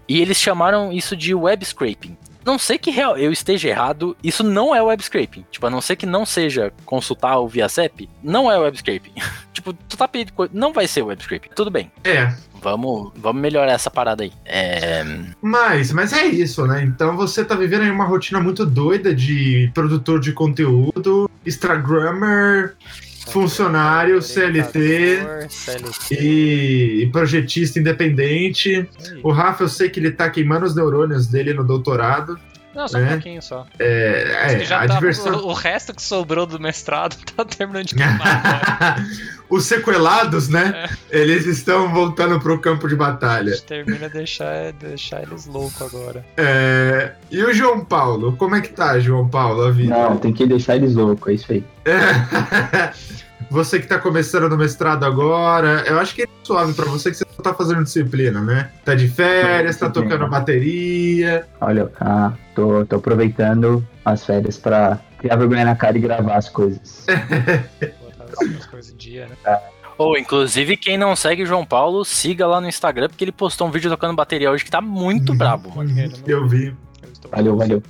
Speaker 6: E eles chamaram isso de web scraping. Não sei que real, eu esteja errado, isso não é web scraping. Tipo, a não ser que não seja consultar o ViaCep, não é web scraping. [laughs] tipo, tu tá pedindo coisa, não vai ser web scraping. Tudo bem.
Speaker 5: É,
Speaker 6: Vamos, vamos melhorar essa parada aí. É,
Speaker 5: mas, mas é isso, né? Então você tá vivendo aí uma rotina muito doida de produtor de conteúdo, Instagrammer, funcionário, CLT
Speaker 4: CLT.
Speaker 5: e, e projetista independente. O Rafa, eu sei que ele tá queimando os neurônios dele no doutorado.
Speaker 4: Não, só
Speaker 5: É.
Speaker 4: um pouquinho só.
Speaker 5: É,
Speaker 4: Acho que
Speaker 5: é
Speaker 4: já
Speaker 5: a
Speaker 4: tá-
Speaker 5: diversão.
Speaker 4: o, o resto que sobrou do mestrado [laughs] tá terminando de [laughs] queimar agora.
Speaker 5: Os sequelados, né?
Speaker 4: É.
Speaker 5: Eles estão voltando pro campo de
Speaker 4: A
Speaker 5: batalha.
Speaker 4: gente termina a deixar, deixar eles loucos agora.
Speaker 5: É, E o João Paulo? Como é que tá, João Paulo, a vida?
Speaker 3: Não, tem que deixar eles loucos, é isso aí.
Speaker 5: É. [laughs] Você que tá começando no mestrado agora, eu acho que é suave pra você que você não tá fazendo disciplina, né? Tá de férias, tá tocando bateria.
Speaker 3: Olha, cá, tô, tô aproveitando as férias pra criar vergonha na cara e gravar as coisas.
Speaker 4: Botar as coisas em dia, né?
Speaker 6: Ou, inclusive, quem não segue o João Paulo, siga lá no Instagram, porque ele postou um vídeo tocando bateria hoje que tá muito brabo, mano.
Speaker 5: Eu vi.
Speaker 3: Valeu, valeu.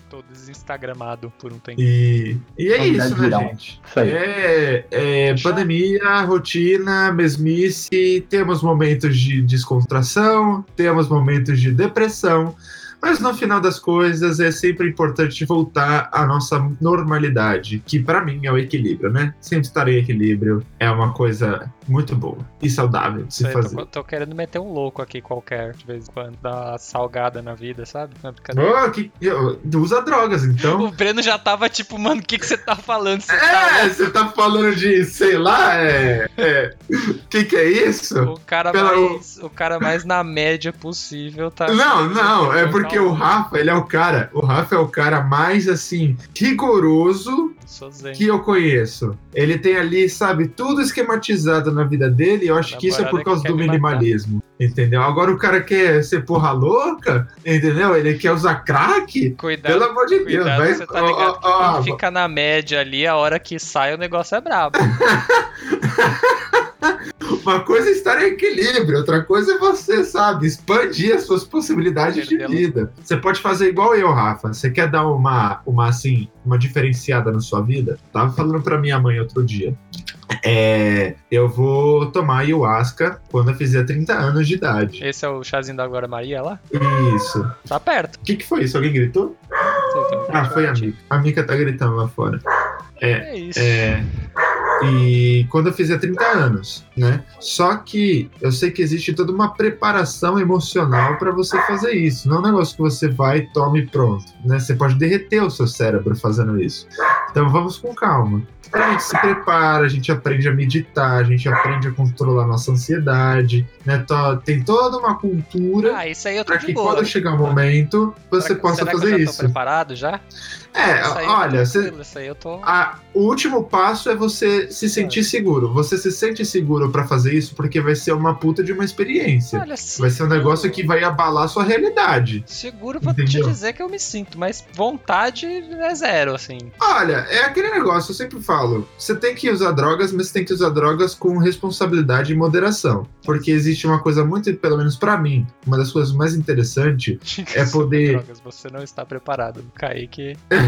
Speaker 4: Desinstagramado por um tempo.
Speaker 5: E, e é isso, né, gente?
Speaker 3: Isso aí.
Speaker 5: É, é pandemia, rotina, mesmice, temos momentos de descontração, temos momentos de depressão, mas no final das coisas é sempre importante voltar à nossa normalidade, que pra mim é o equilíbrio, né? Sempre estar em equilíbrio é uma coisa muito boa e saudável de se
Speaker 4: Sei,
Speaker 5: fazer.
Speaker 4: tô, tô querendo meter um louco aqui qualquer, de vez em quando, dar uma salgada na vida, sabe? Não é.
Speaker 5: Oh, que, usa drogas, então. [laughs]
Speaker 4: O Breno já tava tipo, mano, o que, que você tá falando? Você tá
Speaker 5: É, você tá falando de, sei lá, é. é o que, que é isso?
Speaker 4: O cara,
Speaker 5: Pela-
Speaker 4: mais, o cara mais na média possível tá.
Speaker 5: Não, não, é
Speaker 4: Tá
Speaker 5: porque o Rafa, ele é o cara, o Rafa é o cara mais assim rigoroso que eu conheço. Ele tem ali, sabe, tudo esquematizado na vida dele, e eu acho que isso é por
Speaker 4: Namorada
Speaker 5: causa do minimalismo, entendeu? Agora o cara quer ser porra louca, entendeu? Ele quer usar crack,
Speaker 4: Cuidado.
Speaker 5: pelo amor de Deus,
Speaker 4: Cuidado,
Speaker 5: vai,
Speaker 4: você tá ligado?
Speaker 5: ó, ó,
Speaker 4: Quem fica na média ali, a hora que sai o negócio é brabo. [laughs] [laughs]
Speaker 5: Uma coisa é estar em equilíbrio, outra coisa é você, sabe, expandir as suas possibilidades de vida. Você pode fazer igual eu, Rafa. Você quer dar uma, uma assim, uma diferenciada na sua vida? Tava falando pra minha mãe outro dia. É, eu vou tomar ayahuasca quando eu fizer 30 anos de idade.
Speaker 4: Esse é o chazinho da Glória Maria lá?
Speaker 5: Isso.
Speaker 4: Tá perto.
Speaker 5: O que, que foi isso? Alguém gritou?
Speaker 4: Sei não
Speaker 5: Ah, foi a. Mika. A Mika tá gritando lá fora.
Speaker 4: É isso.
Speaker 5: É, e quando eu fizer 30 anos, né? Só que eu sei que existe toda uma preparação emocional para você fazer isso. Não é um negócio que você vai, toma e pronto, né? Você pode derreter o seu cérebro fazendo isso. Então vamos com calma. A gente se prepara, a gente aprende a meditar, a gente aprende a controlar nossa ansiedade, né? Tem toda uma cultura
Speaker 4: Ah, isso aí eu tô de
Speaker 5: que
Speaker 4: boa.
Speaker 5: quando chegar o momento você
Speaker 4: Será
Speaker 5: possa
Speaker 4: será que eu
Speaker 5: fazer
Speaker 4: já tô
Speaker 5: isso.
Speaker 4: preparado já?
Speaker 5: É,
Speaker 4: aí
Speaker 5: olha,
Speaker 4: eu tô.
Speaker 5: a- o último passo é você se sentir seguro. Você se sente seguro pra fazer isso porque vai ser uma puta de uma experiência.
Speaker 4: Olha,
Speaker 5: Vai ser um negócio que vai abalar a sua realidade.
Speaker 4: Seguro pra te
Speaker 5: Entendeu?
Speaker 4: dizer que eu me sinto, mas vontade é zero, assim.
Speaker 5: Olha, é aquele negócio, eu sempre falo. Você tem que usar drogas, mas você tem que usar drogas com responsabilidade e moderação. Porque existe uma coisa muito, pelo menos pra mim, uma das coisas mais interessantes [laughs] É poder-
Speaker 4: Drogas, você não está preparado. Kaique. [laughs]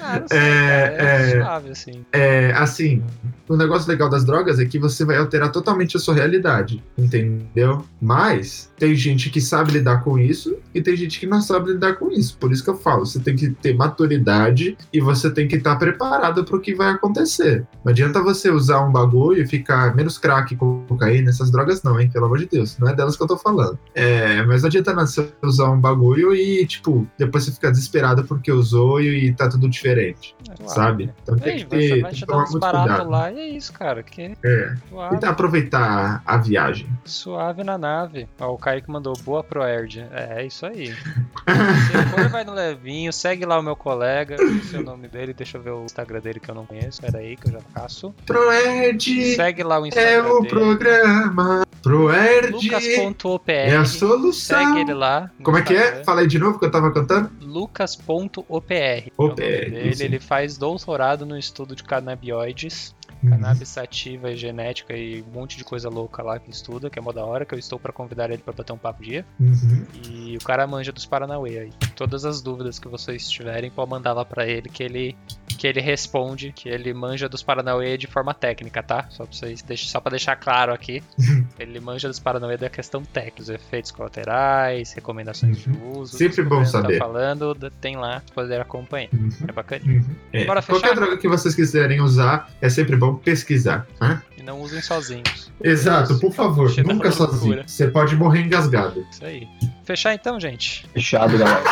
Speaker 4: Ah, não sei,
Speaker 5: É,
Speaker 4: é,
Speaker 5: é.
Speaker 4: suave, assim.
Speaker 5: É, assim, o negócio legal das drogas é que você vai alterar totalmente a sua realidade, entendeu? Mas tem gente que sabe lidar com isso e tem gente que não sabe lidar com isso. Por isso que eu falo, você tem que ter maturidade e você tem que estar preparado para o que vai acontecer. Não adianta você usar um bagulho e ficar menos crack, cocaína, essas drogas não, hein? Pelo amor de Deus, não é delas que eu tô falando. É, mas não adianta você usar um bagulho e, tipo, depois você ficar desesperado porque usou e tá tudo diferente,
Speaker 4: É suave,
Speaker 5: sabe? Então tem
Speaker 4: Ei,
Speaker 5: que ter,
Speaker 4: vai
Speaker 5: tem
Speaker 4: te
Speaker 5: que tomar muito cuidado.
Speaker 4: lá e é isso, cara. Que
Speaker 5: É.
Speaker 4: suave,
Speaker 5: Então aproveitar a viagem.
Speaker 4: suave na nave. Ó, o Kaique mandou boa Proerd. É, é isso aí. [laughs] Se for, vai no levinho, segue lá o meu colega. Não sei o nome dele, deixa eu ver o Instagram dele que eu não conheço. Pera aí que eu já faço.
Speaker 5: Proerd
Speaker 4: Segue lá o Instagram
Speaker 5: é o
Speaker 4: dele.
Speaker 5: programa. Proerd
Speaker 4: Lucas.opr.
Speaker 5: é a solução.
Speaker 4: Segue ele lá.
Speaker 5: Como é que é? Fala aí de novo que eu tava cantando.
Speaker 4: Lucas.opr. é o nome
Speaker 5: OPR, isso.
Speaker 4: Ele faz doutorado no estudo de canabioides.
Speaker 5: Uhum.
Speaker 4: Cannabis sativa e genética e um monte de coisa louca lá que estuda, que é mó da hora, que eu estou pra convidar ele pra bater um papo dia.
Speaker 5: Uhum.
Speaker 4: E o cara manja dos Paranauê aí. Todas as dúvidas que vocês tiverem, pode mandar lá pra ele que ele que ele responde, que ele manja dos Paranauê de forma técnica, tá? Só pra vocês deixar, só para deixar claro aqui. [laughs] ele manja dos Paranauê da questão técnica, os efeitos colaterais, recomendações de uso.
Speaker 5: Sempre bom
Speaker 4: Breno
Speaker 5: saber.
Speaker 4: Tá falando, tem lá pra poder acompanhar.
Speaker 5: Uhum.
Speaker 4: É bacana.
Speaker 5: Uhum. É.
Speaker 4: Bora fechar?
Speaker 5: Qualquer droga que vocês quiserem usar, é sempre bom pesquisar. né?
Speaker 4: E não usem sozinhos.
Speaker 5: Exato, por favor, nunca sozinho. Você pode morrer engasgado.
Speaker 4: Isso aí. Fechar então, gente.
Speaker 3: Fechado, galera.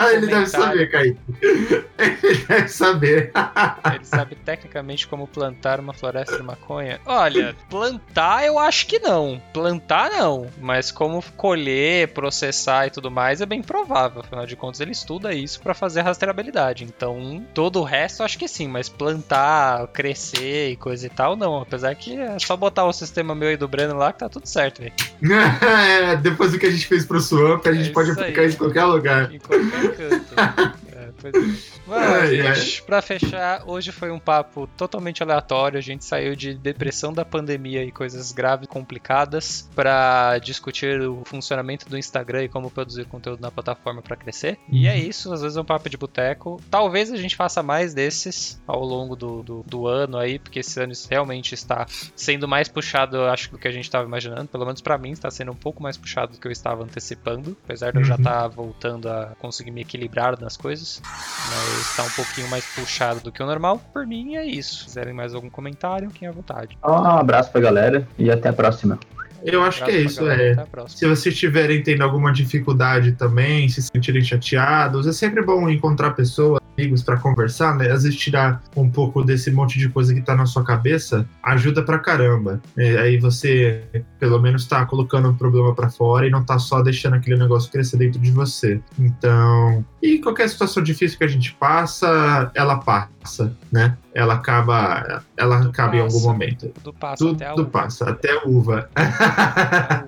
Speaker 3: [laughs]
Speaker 5: Ele deve saber, Kaique. Ele deve saber.
Speaker 4: Ele sabe tecnicamente como plantar uma floresta de maconha? Olha, plantar eu acho que não. Plantar não. Mas como colher, processar e tudo mais é bem provável. Afinal de contas, ele estuda isso pra fazer rastreabilidade. Então, todo o resto eu acho que sim. Mas plantar, crescer e coisa e tal, não. Apesar que é só botar o sistema meu e do Breno lá que tá tudo certo, velho. [laughs]
Speaker 5: É, depois do que a gente fez pro Swamp, a gente
Speaker 4: É
Speaker 5: pode aplicar isso em qualquer lugar.
Speaker 4: Em qualquer canto. [laughs] Gente, pra fechar, hoje foi um papo totalmente aleatório. A gente saiu de depressão da pandemia e coisas graves, complicadas, pra discutir o funcionamento do Instagram e como produzir conteúdo na plataforma pra crescer. E é isso, às vezes é um papo de boteco. Talvez a gente faça mais desses ao longo do, do, do ano aí, porque esse ano realmente está sendo mais puxado, acho, do que a gente estava imaginando. Pelo menos pra mim, está sendo um pouco mais puxado do que eu estava antecipando. Apesar de eu já
Speaker 5: Uhum.
Speaker 4: estar voltando a conseguir me equilibrar nas coisas. Mas está um pouquinho mais puxado do que o normal. Por mim, é isso. Se quiserem mais algum comentário, fiquem à vontade.
Speaker 3: Um abraço pra galera e até a próxima.
Speaker 5: Eu acho que é isso,
Speaker 4: galera,
Speaker 5: é. Se vocês estiverem tendo alguma dificuldade também, se sentirem chateados, é sempre bom encontrar pessoas, amigos pra conversar, né? Às vezes tirar um pouco desse monte de coisa que tá na sua cabeça ajuda pra caramba. É, aí você, pelo menos, tá colocando o problema pra fora e não tá só deixando aquele negócio crescer dentro de você. Então, e qualquer situação difícil que a gente passa, ela passa, né? Ela acaba, ela acaba em algum
Speaker 4: passa.
Speaker 5: momento.
Speaker 4: Tudo passa até a
Speaker 5: Tudo
Speaker 4: uva.
Speaker 5: passa, até uva.
Speaker 4: Até a uva.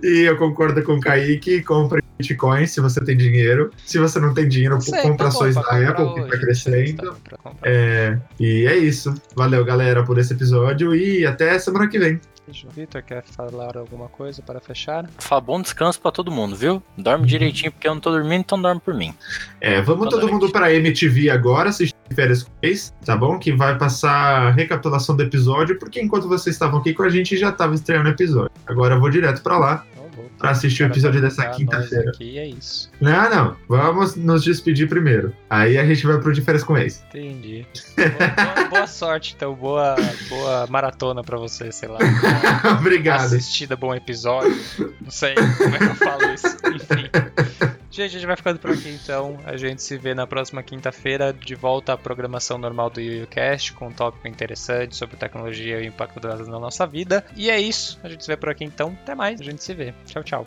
Speaker 4: [laughs]
Speaker 5: e eu concordo com o Kaique, compre Bitcoin se você tem dinheiro. Se você não tem dinheiro,
Speaker 4: Sei,
Speaker 5: compra
Speaker 4: tá
Speaker 5: ações da Apple, que
Speaker 4: hoje,
Speaker 5: tá crescendo. É, e é isso. Valeu, galera, por esse episódio e até semana que vem.
Speaker 4: Deixa o Vitor quer falar alguma coisa para fechar?
Speaker 6: Fala bom descanso pra todo mundo, viu? Dorme direitinho porque eu não tô dormindo, então dorme por mim.
Speaker 5: É, vamos todo mundo pra MTV agora, assistir férias com o ex, tá bom? Que vai passar a recapitulação do episódio, porque enquanto vocês estavam aqui com a gente, já tava estreando o episódio. Agora eu vou direto pra lá Pra assistir o episódio dessa quinta-feira.
Speaker 4: é isso.
Speaker 5: Não, não. Vamos nos despedir primeiro. Aí a gente vai pro de férias com ex.
Speaker 4: Entendi. [laughs] Boa, boa- boa sorte, então. Boa, boa maratona pra você, sei lá. [laughs]
Speaker 5: Obrigado.
Speaker 4: Assistida, bom episódio. Não sei como é que eu falo isso. Enfim. [laughs] Gente, a gente vai ficando por aqui então. A gente se vê na próxima quinta-feira, de volta à programação normal do YuYuCast, com um tópico interessante sobre tecnologia e o impacto delas na nossa vida. E é isso. A gente se vê por aqui então. Até mais. A gente se vê. Tchau, tchau.